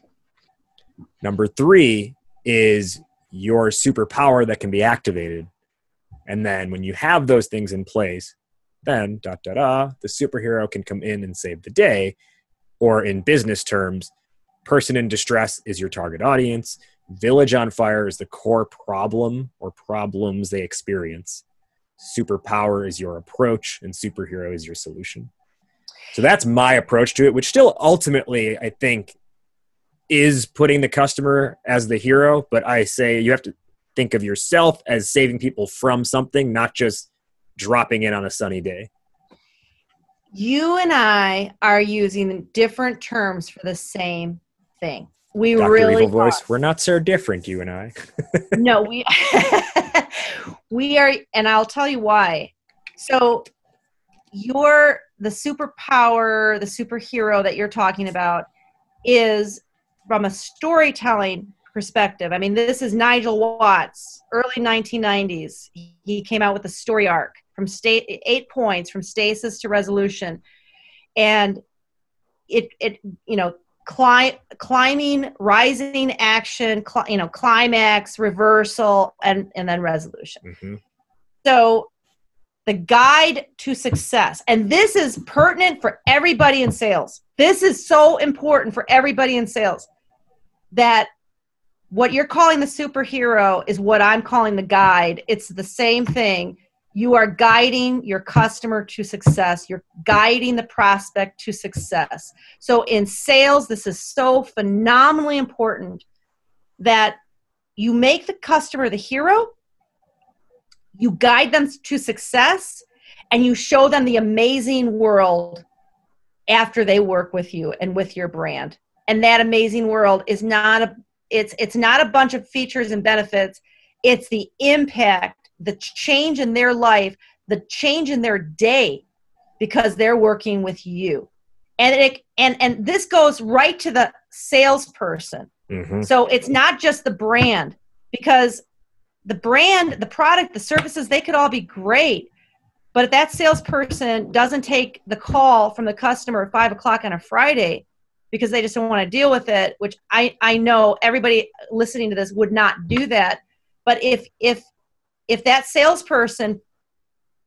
Number three is your superpower that can be activated. And then when you have those things in place, then da da da, the superhero can come in and save the day. Or in business terms, person in distress is your target audience. Village on fire is the core problem or problems they experience. Superpower is your approach, and superhero is your solution. So that's my approach to it, which still ultimately, I think, is putting the customer as the hero. But I say you have to think of yourself as saving people from something, not just dropping in on a sunny day. You and I are using different terms for the same thing. We Dr. really Evil Voice, we're not so different, you and I. no, we we are, and I'll tell you why. So, your the superpower, the superhero that you're talking about, is from a storytelling perspective. I mean, this is Nigel Watts, early 1990s. He came out with a story arc from state eight points from stasis to resolution, and it it you know climb, climbing, rising, action, cli- you know, climax, reversal, and and then resolution. hmm So the guide to success, and this is pertinent for everybody in sales. This is so important for everybody in sales that what you're calling the superhero is what I'm calling the guide. It's the same thing. You are guiding your customer to success. You're guiding the prospect to success. So in sales, this is so phenomenally important that you make the customer the hero, you guide them to success, and you show them the amazing world after they work with you and with your brand. And that amazing world is not a it's it's not a bunch of features and benefits. It's the impact, the change in their life, the change in their day because they're working with you. And it and and this goes right to the salesperson. hmm So it's not just the brand because the brand, the product, the services, they could all be great. But if that salesperson doesn't take the call from the customer at five o'clock on a Friday because they just don't want to deal with it, which I, I know everybody listening to this would not do that. But if if if that salesperson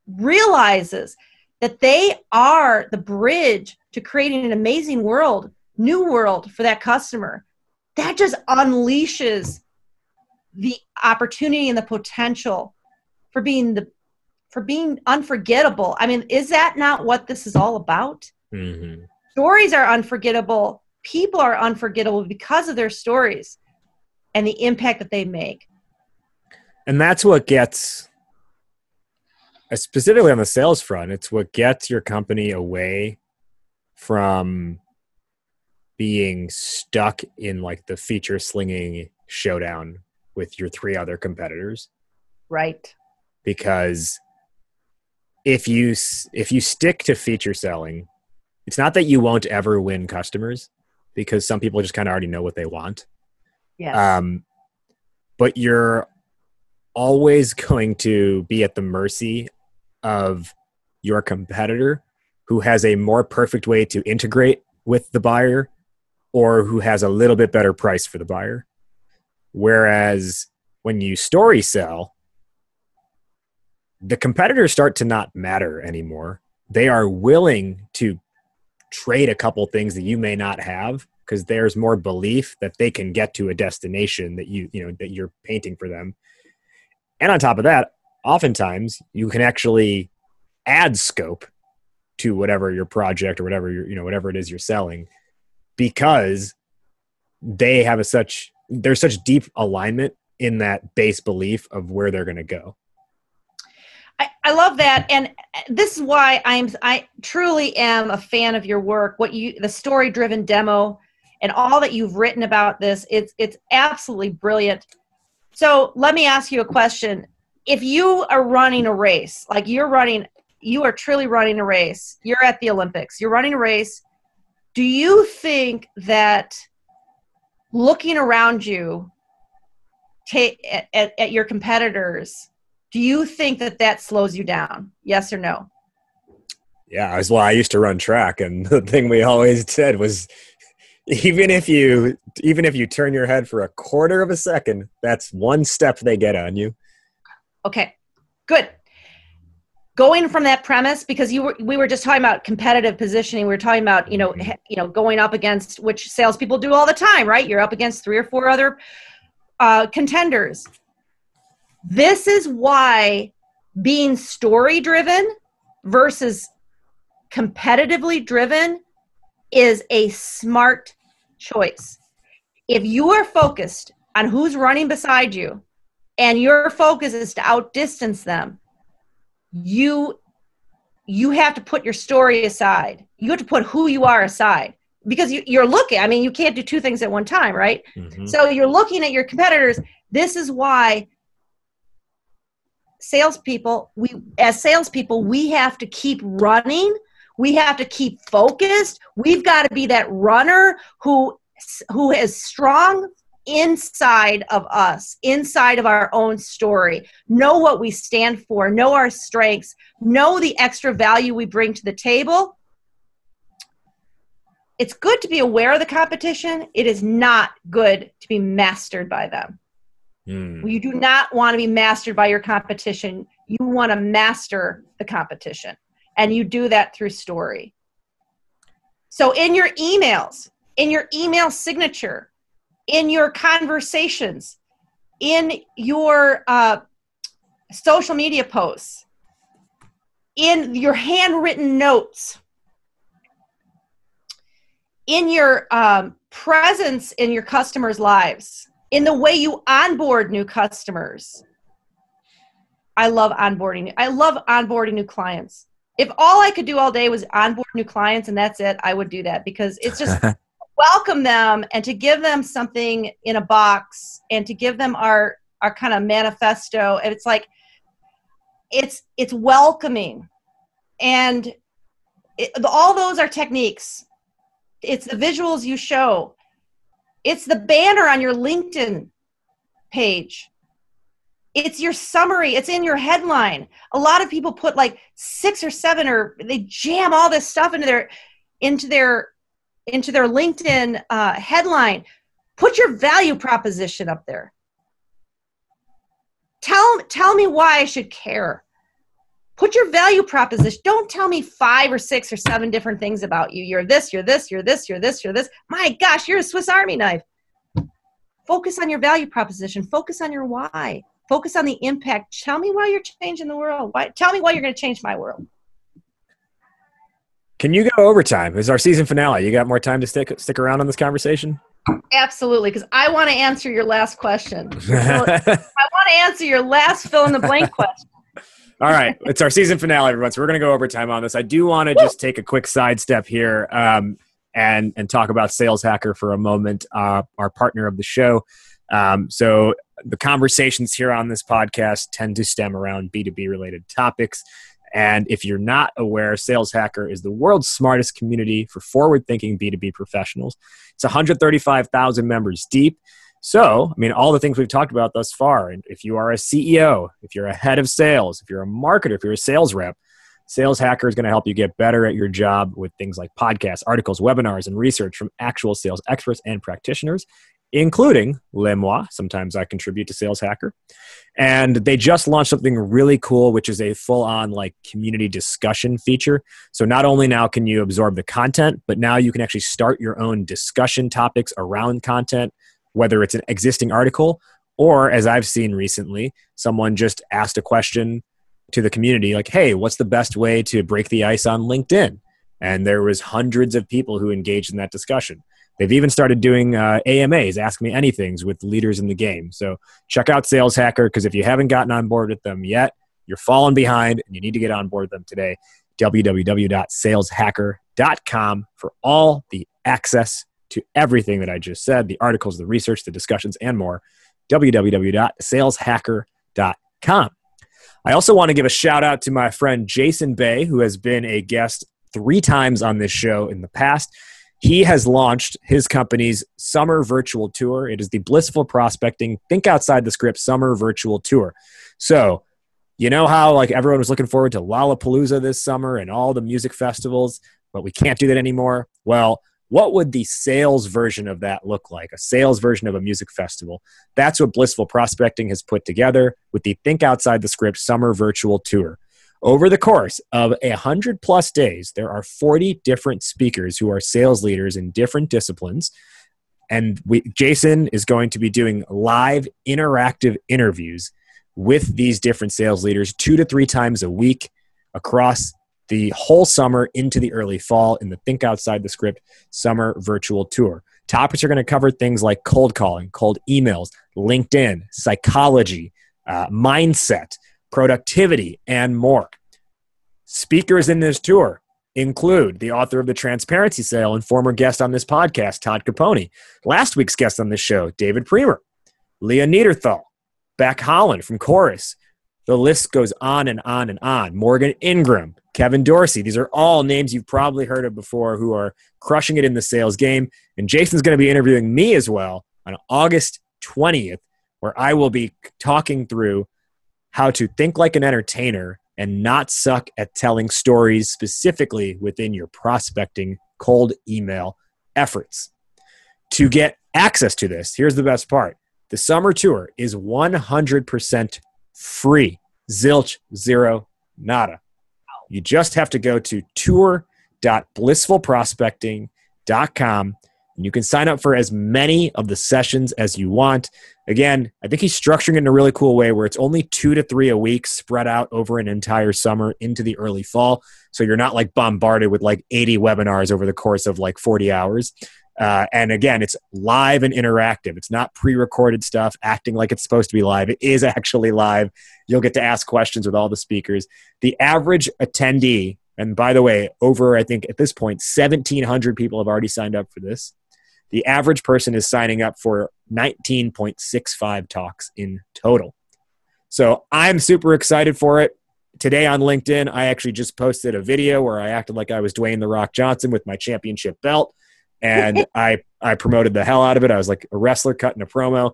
realizes that they are the bridge to creating an amazing world, new world for that customer, that just unleashes the opportunity and the potential for being the for being unforgettable. I mean, is that not what this is all about? hmm Stories are unforgettable. People are unforgettable because of their stories and the impact that they make. And that's what gets, specifically on the sales front, it's what gets your company away from being stuck in like the feature slinging showdown with your three other competitors. Right. because if you if you stick to feature selling it's not that you won't ever win customers because some people just kind of already know what they want Yes. um, but you're always going to be at the mercy of your competitor who has a more perfect way to integrate with the buyer or who has a little bit better price for the buyer. Whereas when you story sell the competitors start to not matter anymore. They are willing to trade a couple things that you may not have because there's more belief that they can get to a destination that you you know that you're painting for them and on top of that oftentimes you can actually add scope to whatever your project or whatever you know whatever it is you're selling because they have a such there's such deep alignment in that base belief of where they're going to go. I, I love that. And this is why i'm i truly am a fan of your work. What you the story driven demo and all that you've written about this it's it's absolutely brilliant so let me ask you a question. If you are running a race like you're running you are truly running a race you're at the olympics you're running a race do you think that looking around you ta- at, at, at your competitors do you think that that slows you down? Yes or no? Yeah as well i used to run track and the thing we always said was even if you even if you turn your head for a quarter of a second that's one step they get on you. Okay good. Going from that premise because you were we were just talking about competitive positioning we were talking about you know Mhm. you know going up against which salespeople do all the time right? You're up against three or four other uh, contenders. This is why being story driven versus competitively driven is a smart choice. If you are focused on who's running beside you and your focus is to outdistance them you you have to put your story aside. You have to put who you are aside because you, you're looking. I mean you can't do two things at one time right? Mhm. so you're looking at your competitors. This is why salespeople we as salespeople we have to keep running we have to keep focused. We've got to be that runner who who is strong inside of us inside of our own story. Know what we stand for. Know our strengths. Know the extra value we bring to the table. It's good to be aware of the competition. It is not good to be mastered by them. Hmm. you do not want to be mastered by your competition. You want to master the competition. And you do that through story. So, in your emails, in your email signature, in your conversations, in your uh, social media posts, in your handwritten notes, in your um, presence in your customers' lives, in the way you onboard new customers. I love onboarding. I love onboarding new clients. If all I could do all day was onboard new clients and that's it, I would do that because it's just welcome them and to give them something in a box and to give them our our kind of manifesto. And it's like it's it's welcoming and it, all those are techniques. It's the visuals you show. It's the banner on your LinkedIn page. It's your summary. It's in your headline. A lot of people put like six or seven or they jam all this stuff into their into their into their LinkedIn uh, headline. Put your value proposition up there. Tell tell me why I should care. Put your value proposition. Don't tell me five or six or seven different things about you. You're this, you're this, you're this, you're this, you're this. My gosh, you're a Swiss Army knife. Focus on your value proposition. Focus on your why. Focus on the impact. Tell me why you're changing the world. Why, tell me why you're going to change my world. Can you go overtime? It's our season finale. You got more time to stick stick around on this conversation? Absolutely, because I want to answer your last question. So I want to answer your last fill in the blank question. All right, it's our season finale, everyone. So we're going to go overtime on this. I do want to just take a quick sidestep here um, and and talk about Sales Hacker for a moment, uh, our partner of the show. Um, so the conversations here on this podcast tend to stem around B two B related topics. And if you're not aware, Sales Hacker is the world's smartest community for forward thinking B2B professionals. It's 135,000 members deep. So, I mean, all the things we've talked about thus far, and if you are a CEO, if you're a head of sales, if you're a marketer, if you're a sales rep, Sales Hacker is going to help you get better at your job with things like podcasts, articles, webinars, and research from actual sales experts and practitioners. Including Lemois. Sometimes I contribute to Sales Hacker. And they just launched something really cool, which is a full on like community discussion feature. So not only now can you absorb the content, but now you can actually start your own discussion topics around content, whether it's an existing article or, as I've seen recently, someone just asked a question to the community like, hey, what's the best way to break the ice on LinkedIn? And there was hundreds of people who engaged in that discussion. They've even started doing uh, AMAs, Ask Me Anythings, with leaders in the game. So check out Sales Hacker because if you haven't gotten on board with them yet, you're falling behind and you need to get on board with them today. www.saleshacker.com for all the access to everything that I just said the articles, the research, the discussions, and more. www.saleshacker.com. I also want to give a shout out to my friend Jason Bay, who has been a guest three times on this show in the past. He has launched his company's summer virtual tour. It is the Blissful Prospecting Think Outside the Script Summer Virtual Tour. So, you know how like everyone was looking forward to Lollapalooza this summer and all the music festivals, but we can't do that anymore? Well, what would the sales version of that look like? A sales version of a music festival. That's what Blissful Prospecting has put together with the Think Outside the Script Summer Virtual Tour. Over the course of a hundred plus days, there are 40 different speakers who are sales leaders in different disciplines. And we, Jason is going to be doing live interactive interviews with these different sales leaders two to three times a week across the whole summer into the early fall in the Think Outside the Script Summer Virtual Tour. Topics are going to cover things like cold calling, cold emails, LinkedIn, psychology, uh, mindset, productivity, and more. Speakers in this tour include the author of The Transparency Sale and former guest on this podcast, Todd Caponi. Last week's guest on this show, David Priemer, Leah Neaderthal, Becc Holland from Chorus. The list goes on and on and on. Morgan Ingram, Kevin Dorsey. These are all names you've probably heard of before who are crushing it in the sales game. And Jason's going to be interviewing me as well on August 20th, where I will be talking through how to think like an entertainer and not suck at telling stories specifically within your prospecting cold email efforts. To get access to this, here's the best part the summer tour is 100% free. Zilch, zero, nada. You just have to go to tour.blissfulprospecting.com and you can sign up for as many of the sessions as you want. Again, I think he's structuring it in a really cool way where it's only two to three a week spread out over an entire summer into the early fall. So you're not like bombarded with like 80 webinars over the course of like 40 hours. Uh, and again, it's live and interactive. It's not pre recorded stuff acting like it's supposed to be live. It is actually live. You'll get to ask questions with all the speakers. The average attendee, and by the way, over, I think at this point, 1,700 people have already signed up for this. The average person is signing up for 19.65 talks in total. So I'm super excited for it. Today on LinkedIn, I actually just posted a video where I acted like I was Dwayne The Rock Johnson with my championship belt and I I promoted the hell out of it. I was like a wrestler cutting a promo.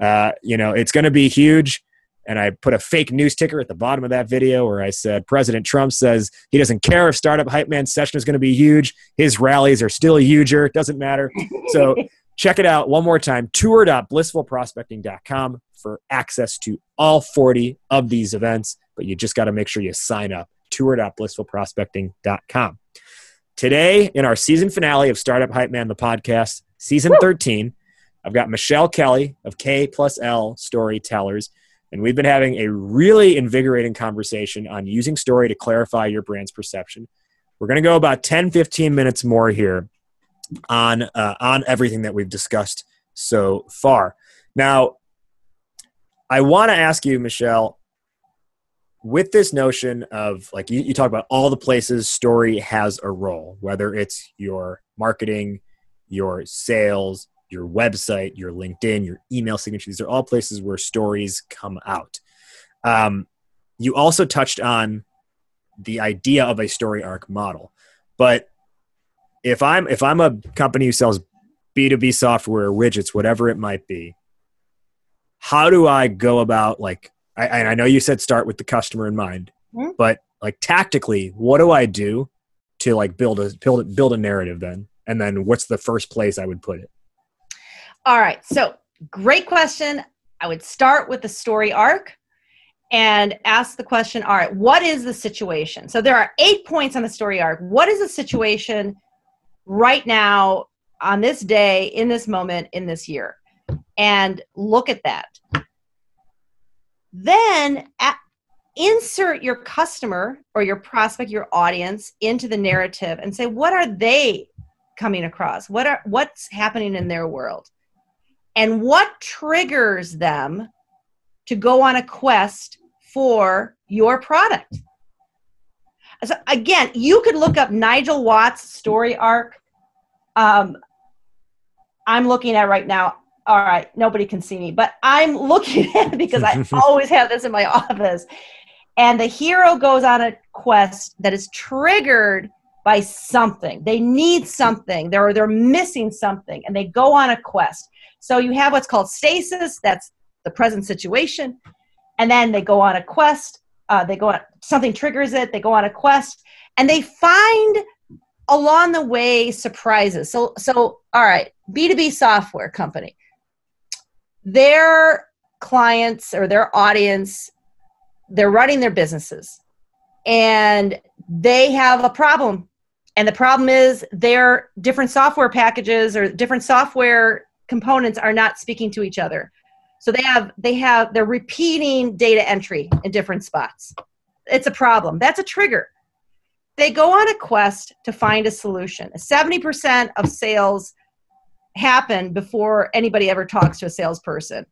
Uh, you know, it's going to be huge. And I put a fake news ticker at the bottom of that video where I said President Trump says he doesn't care if Startup Hype Man session is going to be huge. His rallies are still huger. It doesn't matter. So check it out one more time tour.blissfulprospecting.com for access to all 40 of these events. But you just got to make sure you sign up tour.blissfulprospecting.com. Today, in our season finale of Startup Hype Man, the podcast, season Woo! 13, I've got Michelle Kelly of K plus L Storytellers. And we've been having a really invigorating conversation on using story to clarify your brand's perception. We're going to go about 10, 15 minutes more here on, uh, on everything that we've discussed so far. Now, I want to ask you, Michelle, with this notion of like you, you talk about all the places story has a role, whether it's your marketing, your sales, your website, your LinkedIn, your email signature. These are all places where stories come out. Um, you also touched on the idea of a story arc model, but if I'm if I'm a company who sells B2B software, widgets, whatever it might be, how do I go about like I, I know you said start with the customer in mind, mm-hmm. but like tactically, what do I do to like build a build build a narrative then? And then what's the first place I would put it? All right. So, great question. I would start with the story arc and ask the question all right, what is the situation? So, there are eight points on the story arc. What is the situation right now, on this day, in this moment, in this year? And look at that. Then, at, insert your customer or your prospect, your audience into the narrative and say, what are they coming across? What are what's happening in their world? And what triggers them to go on a quest for your product? So again, you could look up Nigel Watts' story arc. Um, I'm looking at right now. All right, nobody can see me, but I'm looking at because I always have this in my office. And the hero goes on a quest that is triggered by something. They need something. They're they're missing something, and they go on a quest. So you have what's called stasis. That's the present situation, and then they go on a quest. Uh, they go on something triggers it. They go on a quest, and they find along the way surprises. So so all right, B two B software company. Their clients or their audience, they're running their businesses, and they have a problem and the problem is their different software packages or different software components are not speaking to each other. So they have they have they're repeating data entry in different spots. It's a problem. That's a trigger. They go on a quest to find a solution. 70% of sales happen before anybody ever talks to a salesperson.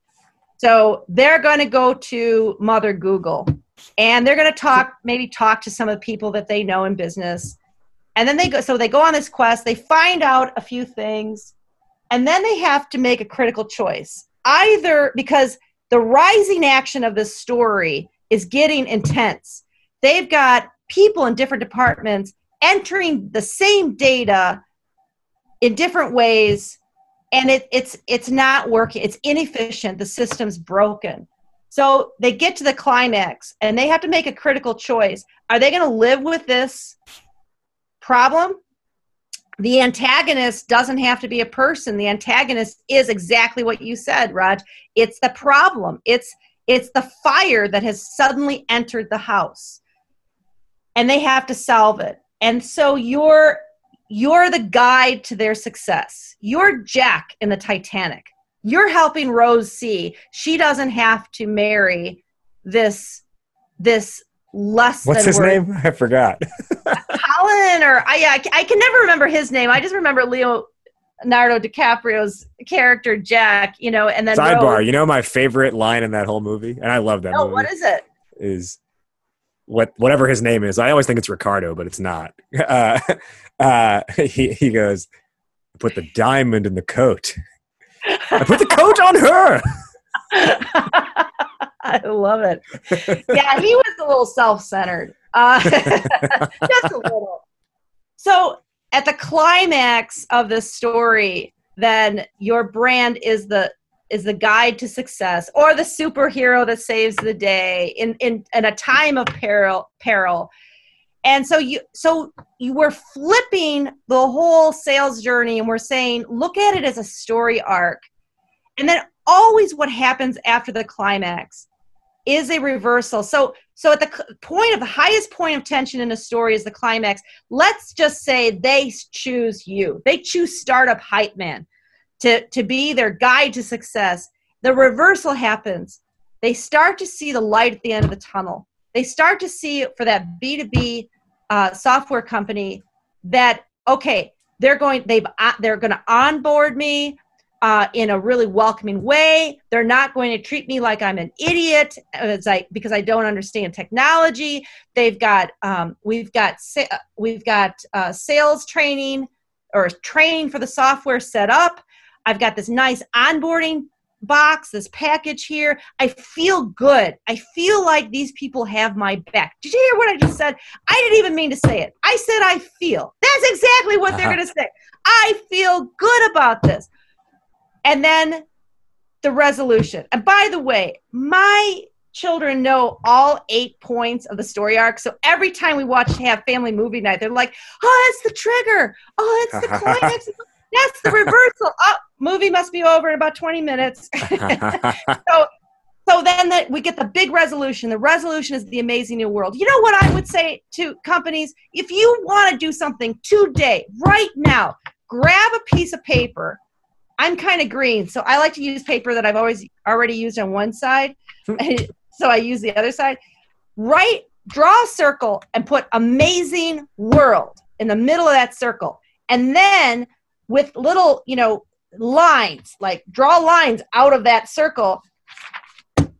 So they're going to go to mother google and they're going to talk maybe talk to some of the people that they know in business and then they go so they go on this quest they find out a few things and then they have to make a critical choice. Either because the rising action of this story is getting intense. They've got people in different departments entering the same data in different ways and it, it's it's not working. It's inefficient. The system's broken. So they get to the climax and they have to make a critical choice. Are they going to live with this problem? The antagonist doesn't have to be a person. The antagonist is exactly what you said raj. It's the problem. It's it's the fire that has suddenly entered the house. And they have to solve it. And so you're you're the guide to their success. You're jack in the titanic. You're helping rose see she doesn't have to marry this this less What's his worth- name? I forgot. Colin or I, yeah, I can never remember his name. I just remember Leo Leonardo DiCaprio's character Jack. You know, and then Sidebar. Rose. You know my favorite line in that whole movie, and I love that Oh, movie. what is it? is what whatever his name is. I always think it's Ricardo, but it's not. Uh, uh, he he goes, put the diamond in the coat. I put the coat on her. I love it. Yeah, he was a little self-centered, uh, just a little. So at the climax of this story, then your brand is the is the guide to success or the superhero that saves the day in in, in a time of peril peril and so you so you were flipping the whole sales journey and we're saying look at it as a story arc and then always what happens after the climax is a reversal. So so at the point of the highest point of tension in a story is the climax. Let's just say they choose you. They choose startup hype man to, to be their guide to success, the reversal happens. They start to see the light at the end of the tunnel. They start to see for that B2B uh, software company that, okay, they're going, they've, uh, they're going to onboard me uh, in a really welcoming way. They're not going to treat me like I'm an idiot as I, because I don't understand technology. They've got, um, we've got, sa- we've got uh, sales training or training for the software set up. I've got this nice onboarding box, this package here. I feel good. I feel like these people have my back. Did you hear what I just said? I didn't even mean to say it. I said I feel. That's exactly what they're Uh-huh. going to say. I feel good about this. And then the resolution. And by the way, my children know all eight points of the story arc. So every time we watch have family movie night, they're like, "Oh, it's the trigger. Oh, it's the climax." That's the reversal. oh, movie must be over in about 20 minutes. so, so then the, we get the big resolution. The resolution is the amazing new world. You know what I would say to companies? If you want to do something today, right now, grab a piece of paper. I'm kind of green, so I like to use paper that I've always already used on one side. Hmm. so I use the other side. Write, draw a circle and put amazing world in the middle of that circle. And then with little, you know, lines, like draw lines out of that circle.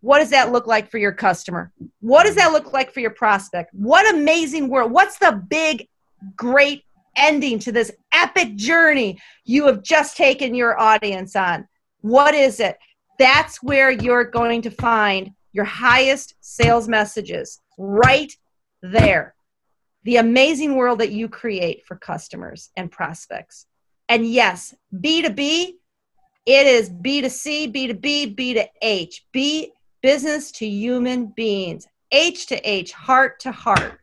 What does that look like for your customer? What does that look like for your prospect? What amazing world. What's the big, great ending to this epic journey you have just taken your audience on? What is it? That's where you're going to find your highest sales messages right there. The amazing world that you create for customers and prospects. And yes, B2B, it is B2C, B2B, B to H. B business to human beings. H to H, heart to heart.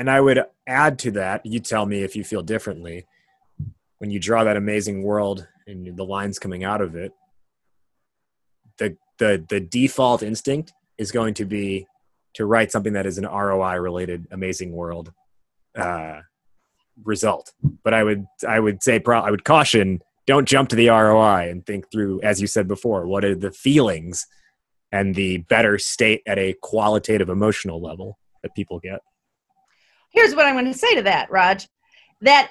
And I would add to that, you tell me if you feel differently. When you draw that amazing world and the lines coming out of it, the the the default instinct is going to be to write something that is an ROI related amazing world. Uh, result. But I would I would say pro- I would caution don't jump to the ROI and think through as you said before what are the feelings and the better state at a qualitative emotional level that people get. Here's what I'm going to say to that, Raj. That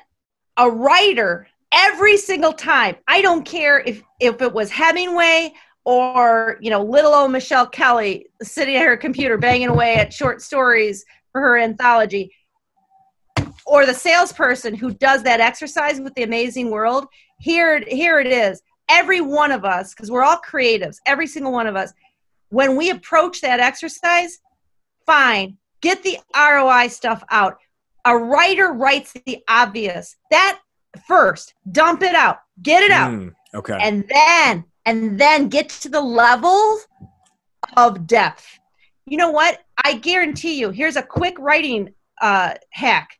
a writer every single time, I don't care if if it was Hemingway or you know little old Michelle Kelly sitting at her computer banging away at short stories for her anthology or the salesperson who does that exercise with the amazing world here here it is every one of us because we're all creatives every single one of us when we approach that exercise fine get the roi stuff out. A writer writes the obvious. That first dump it out. Get it out. Mm, okay. And then and then get to the level of depth. You know what? I guarantee you here's a quick writing uh, hack.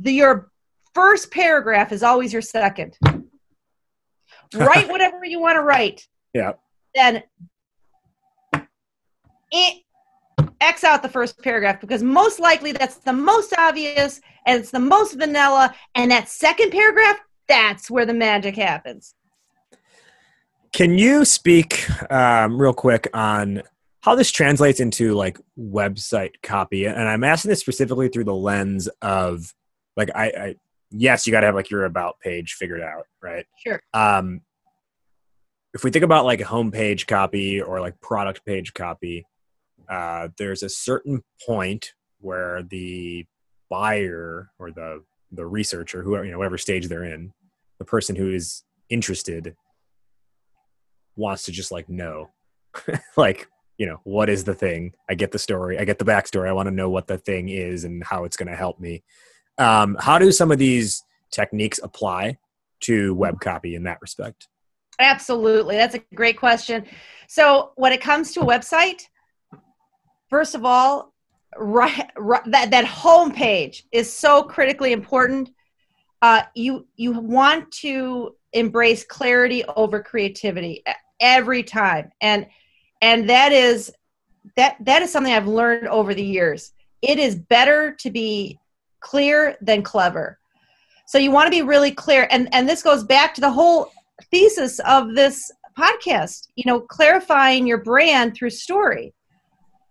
The, your first paragraph is always your second. write whatever you want to write. Yeah. Then it, X out the first paragraph because most likely that's the most obvious and it's the most vanilla. And that second paragraph, that's where the magic happens. Can you speak um, real quick on how this translates into like website copy? And I'm asking this specifically through the lens of like I, I yes, you got to have like your about page figured out, right? Sure. Um, if we think about like a homepage copy or like product page copy, uh, there's a certain point where the buyer or the the researcher, whoever you know, whatever stage they're in, the person who is interested wants to just like know, like you know, what is the thing? I get the story, I get the backstory. I want to know what the thing is and how it's going to help me. Um, how do some of these techniques apply to web copy in that respect? Absolutely. That's a great question. So, when it comes to a website, first of all, right, right that, that home page is so critically important. Uh, you you want to embrace clarity over creativity every time, and and that is that that is something I've learned over the years. It is better to be clear than clever. So you want to be really clear. And, and this goes back to the whole thesis of this podcast, you know, clarifying your brand through story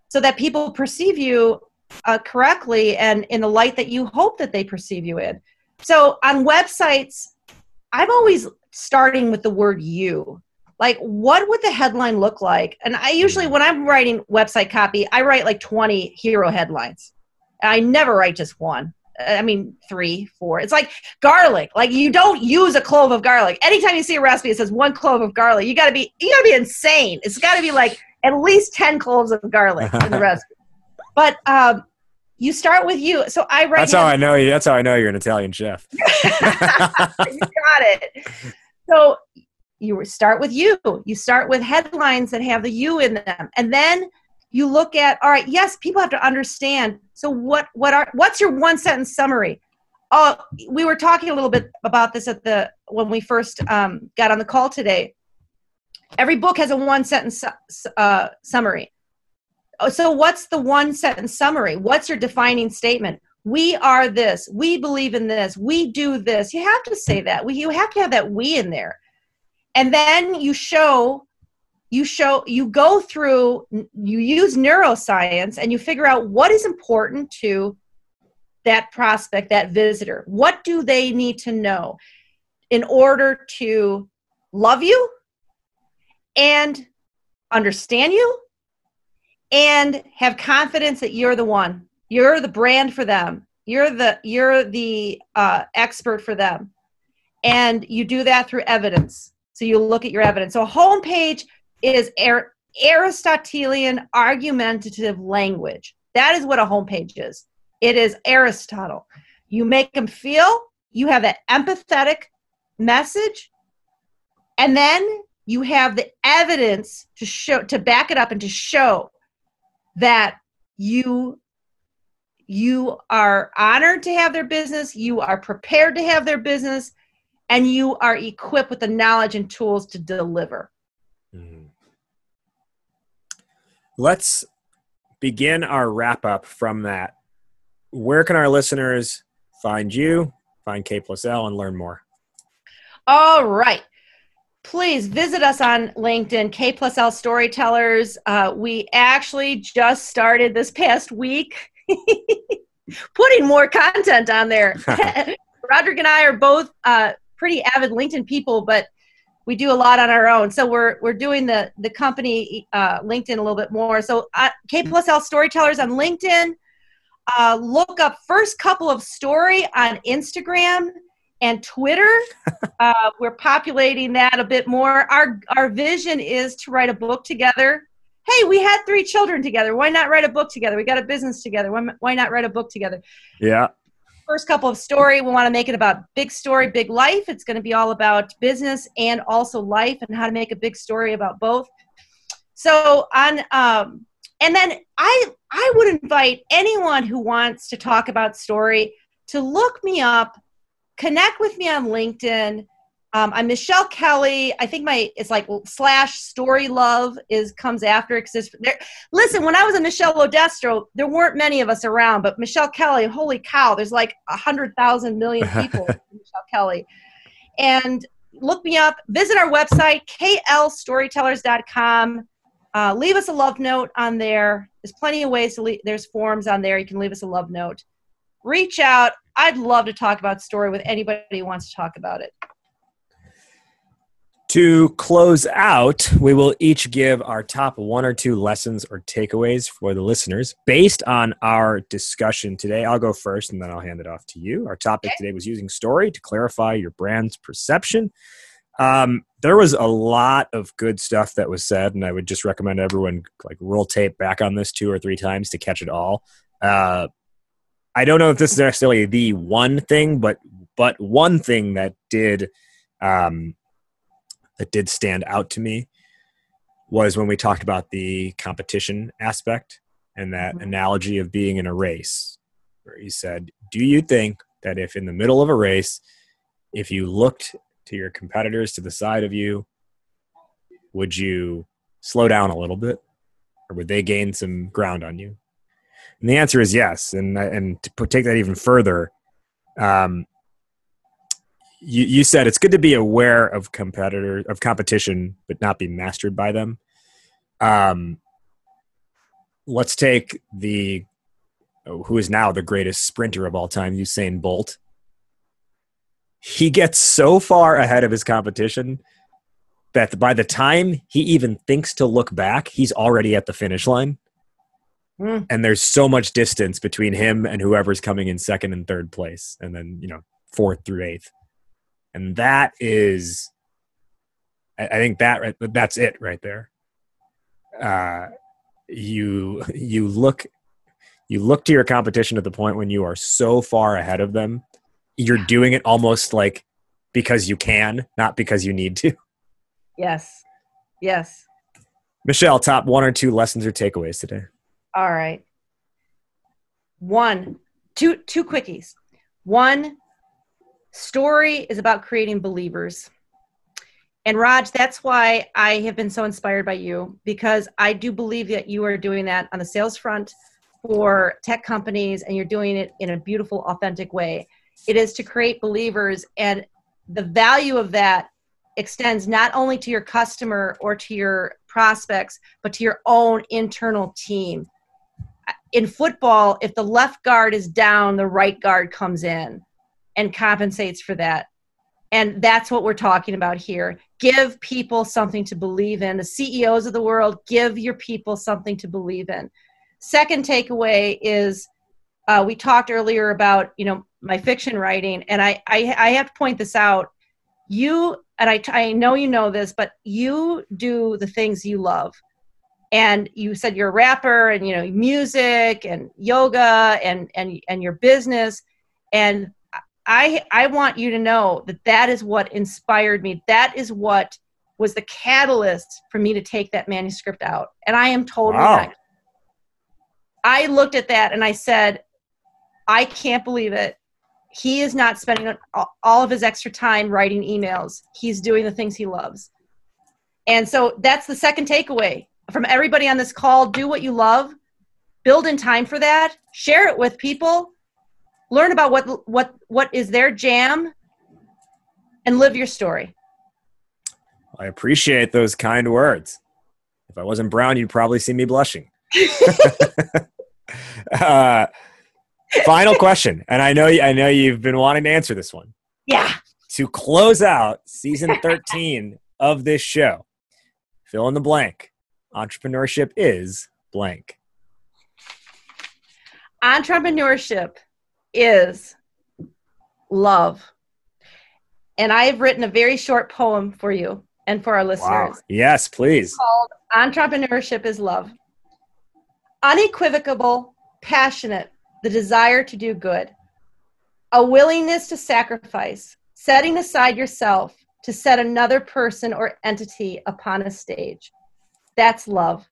so that people perceive you uh, correctly and in the light that you hope that they perceive you in. So on websites, I'm always starting with the word you. Like, what would the headline look like? And I usually, when I'm writing website copy, I write like 20 hero headlines. I never write just one. I mean, three, four. It's like garlic. Like you don't use a clove of garlic. Anytime you see a recipe, it says one clove of garlic. You gotta be, you gotta be insane. It's gotta be like at least ten cloves of garlic in the recipe. But um, you start with you. So I write. That's how I know you. That's how I know you're an Italian chef. you got it. So you start with you. You start with headlines that have the you in them, and then you look at all right yes people have to understand so what what are what's your one sentence summary oh, we were talking a little bit about this at the when we first um, got on the call today. Every book has a one sentence uh, summary. Oh, so, what's the one sentence summary? What's your defining statement? We are this. We believe in this. We do this. You have to say that. We, you have to have that we in there. And then you show you show you go through you use neuroscience and you figure out what is important to that prospect that visitor what do they need to know in order to love you and understand you and have confidence that you're the one you're the brand for them you're the you're the uh, expert for them and you do that through evidence so you look at your evidence so a homepage is Aristotelian argumentative language. That is what a homepage is. It is Aristotle. You make them feel, you have an empathetic message, and then you have the evidence to show to back it up and to show that you you are honored to have their business, you are prepared to have their business, and you are equipped with the knowledge and tools to deliver. Mm-hmm. Let's begin our wrap up from that. Where can our listeners find you, find K plus L, and learn more? All right. Please visit us on LinkedIn, K plus L Storytellers. Uh, we actually just started this past week putting more content on there. Roderick and I are both uh, pretty avid LinkedIn people, but we do a lot on our own. So we're we're doing the the company uh, LinkedIn a little bit more. So uh, K plus L Storytellers on LinkedIn. Uh, look up first couple of story on Instagram and Twitter. uh, we're populating that a bit more. Our our vision is to write a book together. Hey, we had three children together. Why not write a book together? We got a business together. Why, why not write a book together? Yeah first couple of story we want to make it about big story big life it's going to be all about business and also life and how to make a big story about both so on um, and then i i would invite anyone who wants to talk about story to look me up connect with me on linkedin um, I'm Michelle Kelly. I think my it's like slash story love is comes after because there. Listen, when I was a Michelle Odestro, there weren't many of us around, but Michelle Kelly, holy cow, there's like a hundred thousand million people. Michelle Kelly, and look me up. Visit our website klstorytellers.com. Uh, leave us a love note on there. There's plenty of ways to leave. There's forms on there. You can leave us a love note. Reach out. I'd love to talk about story with anybody who wants to talk about it. To close out, we will each give our top one or two lessons or takeaways for the listeners based on our discussion today. I'll go first and then I'll hand it off to you. Our topic today was using story to clarify your brand's perception. Um, there was a lot of good stuff that was said, and I would just recommend everyone like roll tape back on this two or three times to catch it all. Uh, I don't know if this is necessarily the one thing, but but one thing that did um, that did stand out to me was when we talked about the competition aspect and that mm-hmm. analogy of being in a race where he said do you think that if in the middle of a race if you looked to your competitors to the side of you would you slow down a little bit or would they gain some ground on you and the answer is yes and and to take that even further um, you, you said it's good to be aware of competitor of competition, but not be mastered by them. Um, let's take the who is now the greatest sprinter of all time, Usain Bolt. He gets so far ahead of his competition that by the time he even thinks to look back, he's already at the finish line. Mm. And there's so much distance between him and whoever's coming in second and third place, and then, you know, fourth through eighth. And that is i, think that right, that's it right there. Uh, you you look you look to your competition at the point when you are so far ahead of them you're doing it almost like because you can not because you need to. Yes. Yes. Michelle top one or two lessons or takeaways today all right one two two quickies One, story is about creating believers. And Raj, that's why I have been so inspired by you because I do believe that you are doing that on the sales front for tech companies and you're doing it in a beautiful, authentic way. It is to create believers, and the value of that extends not only to your customer or to your prospects, but to your own internal team. In football, if the left guard is down, the right guard comes in and compensates for that. And that's what we're talking about here. Give people something to believe in. The CEOs of the world, give your people something to believe in. Second takeaway is uh, we talked earlier about you know my fiction writing, and I, I I have to point this out. You and I I know you know this, but you do the things you love, and you said you're a rapper, and you know music and yoga and and and your business, and I I want you to know that that is what inspired me. That is what was the catalyst for me to take that manuscript out, and I am totally wow. not I looked at that and I said, I can't believe it. He is not spending all of his extra time writing emails. He's doing the things he loves. And so that's the second takeaway from everybody on this call. Do what you love, build in time for that, share it with people, learn about what what what is their jam and live your story. I appreciate those kind words. If I wasn't brown, you'd probably see me blushing. uh, final question, and I know I know you've been wanting to answer this one. Yeah. To close out season thirteen of this show, fill in the blank. Entrepreneurship is blank. Entrepreneurship is love. And I've written a very short poem for you and for our listeners. Wow. Yes, please. It's called Entrepreneurship is Love unequivocal, passionate, the desire to do good, a willingness to sacrifice, setting aside yourself to set another person or entity upon a stage. That's love.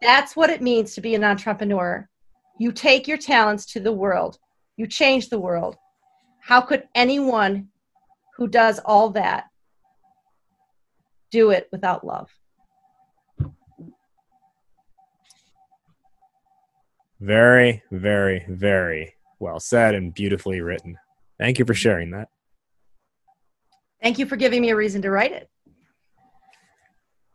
That's what it means to be an entrepreneur. You take your talents to the world, you change the world. How could anyone who does all that do it without love? Very, very, very well said and beautifully written. Thank you for sharing that. Thank you for giving me a reason to write it.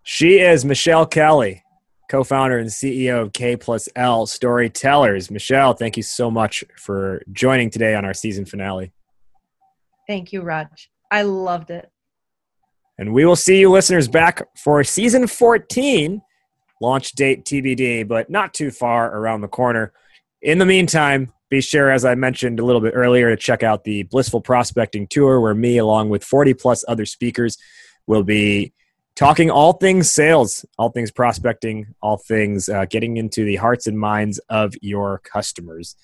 She is Michelle Kelly, co founder and CEO of K plus L Storytellers. Michelle, thank you so much for joining today on our season finale. Thank you, Raj. I loved it. And we will see you listeners back for season 14 Launch date TBD, but not too far around the corner. In the meantime, be sure, as I mentioned a little bit earlier, to check out the Blissful Prospecting Tour, where me, along with 40 plus other speakers, will be talking all things sales, all things prospecting, all things uh, getting into the hearts and minds of your customers.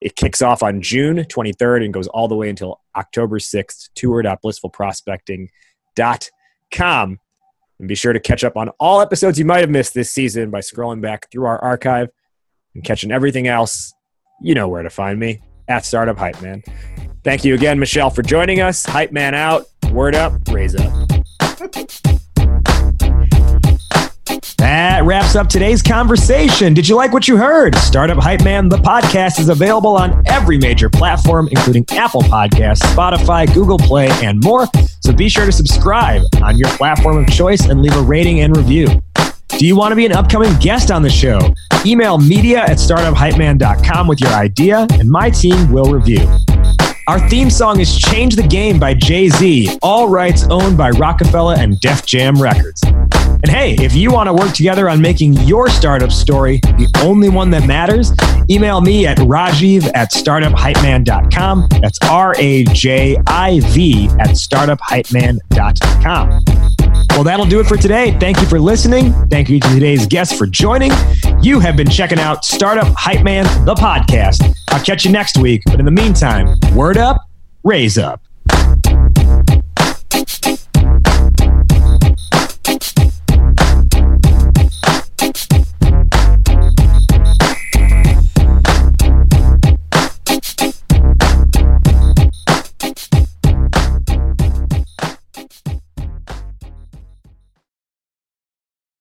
It kicks off on June 23rd and goes all the way until October 6th. Tour.blissfulprospecting.com. And be sure to catch up on all episodes you might have missed this season by scrolling back through our archive and catching everything else. You know where to find me at Startup Hype Man. Thank you again, Michelle, for joining us. Hype Man out. Word up, raise up. That wraps up today's conversation. Did you like what you heard? Startup Hype Man, the podcast, is available on every major platform, including Apple Podcasts, Spotify, Google Play, and more. So be sure to subscribe on your platform of choice and leave a rating and review. Do you want to be an upcoming guest on the show? Email media at startuphypeman.com with your idea, and my team will review. Our theme song is Change the Game by Jay Z, all rights owned by Roc-A-Fella and Def Jam Records. And hey, if you want to work together on making your startup story the only one that matters, email me at rajiv at startuphypeman.com. That's R A J I V at startuphypeman.com. Well, that'll do it for today. Thank you for listening. Thank you to today's guests for joining. You have been checking out Startup Hype Man, the podcast. I'll catch you next week. But in the meantime, word up, raise up.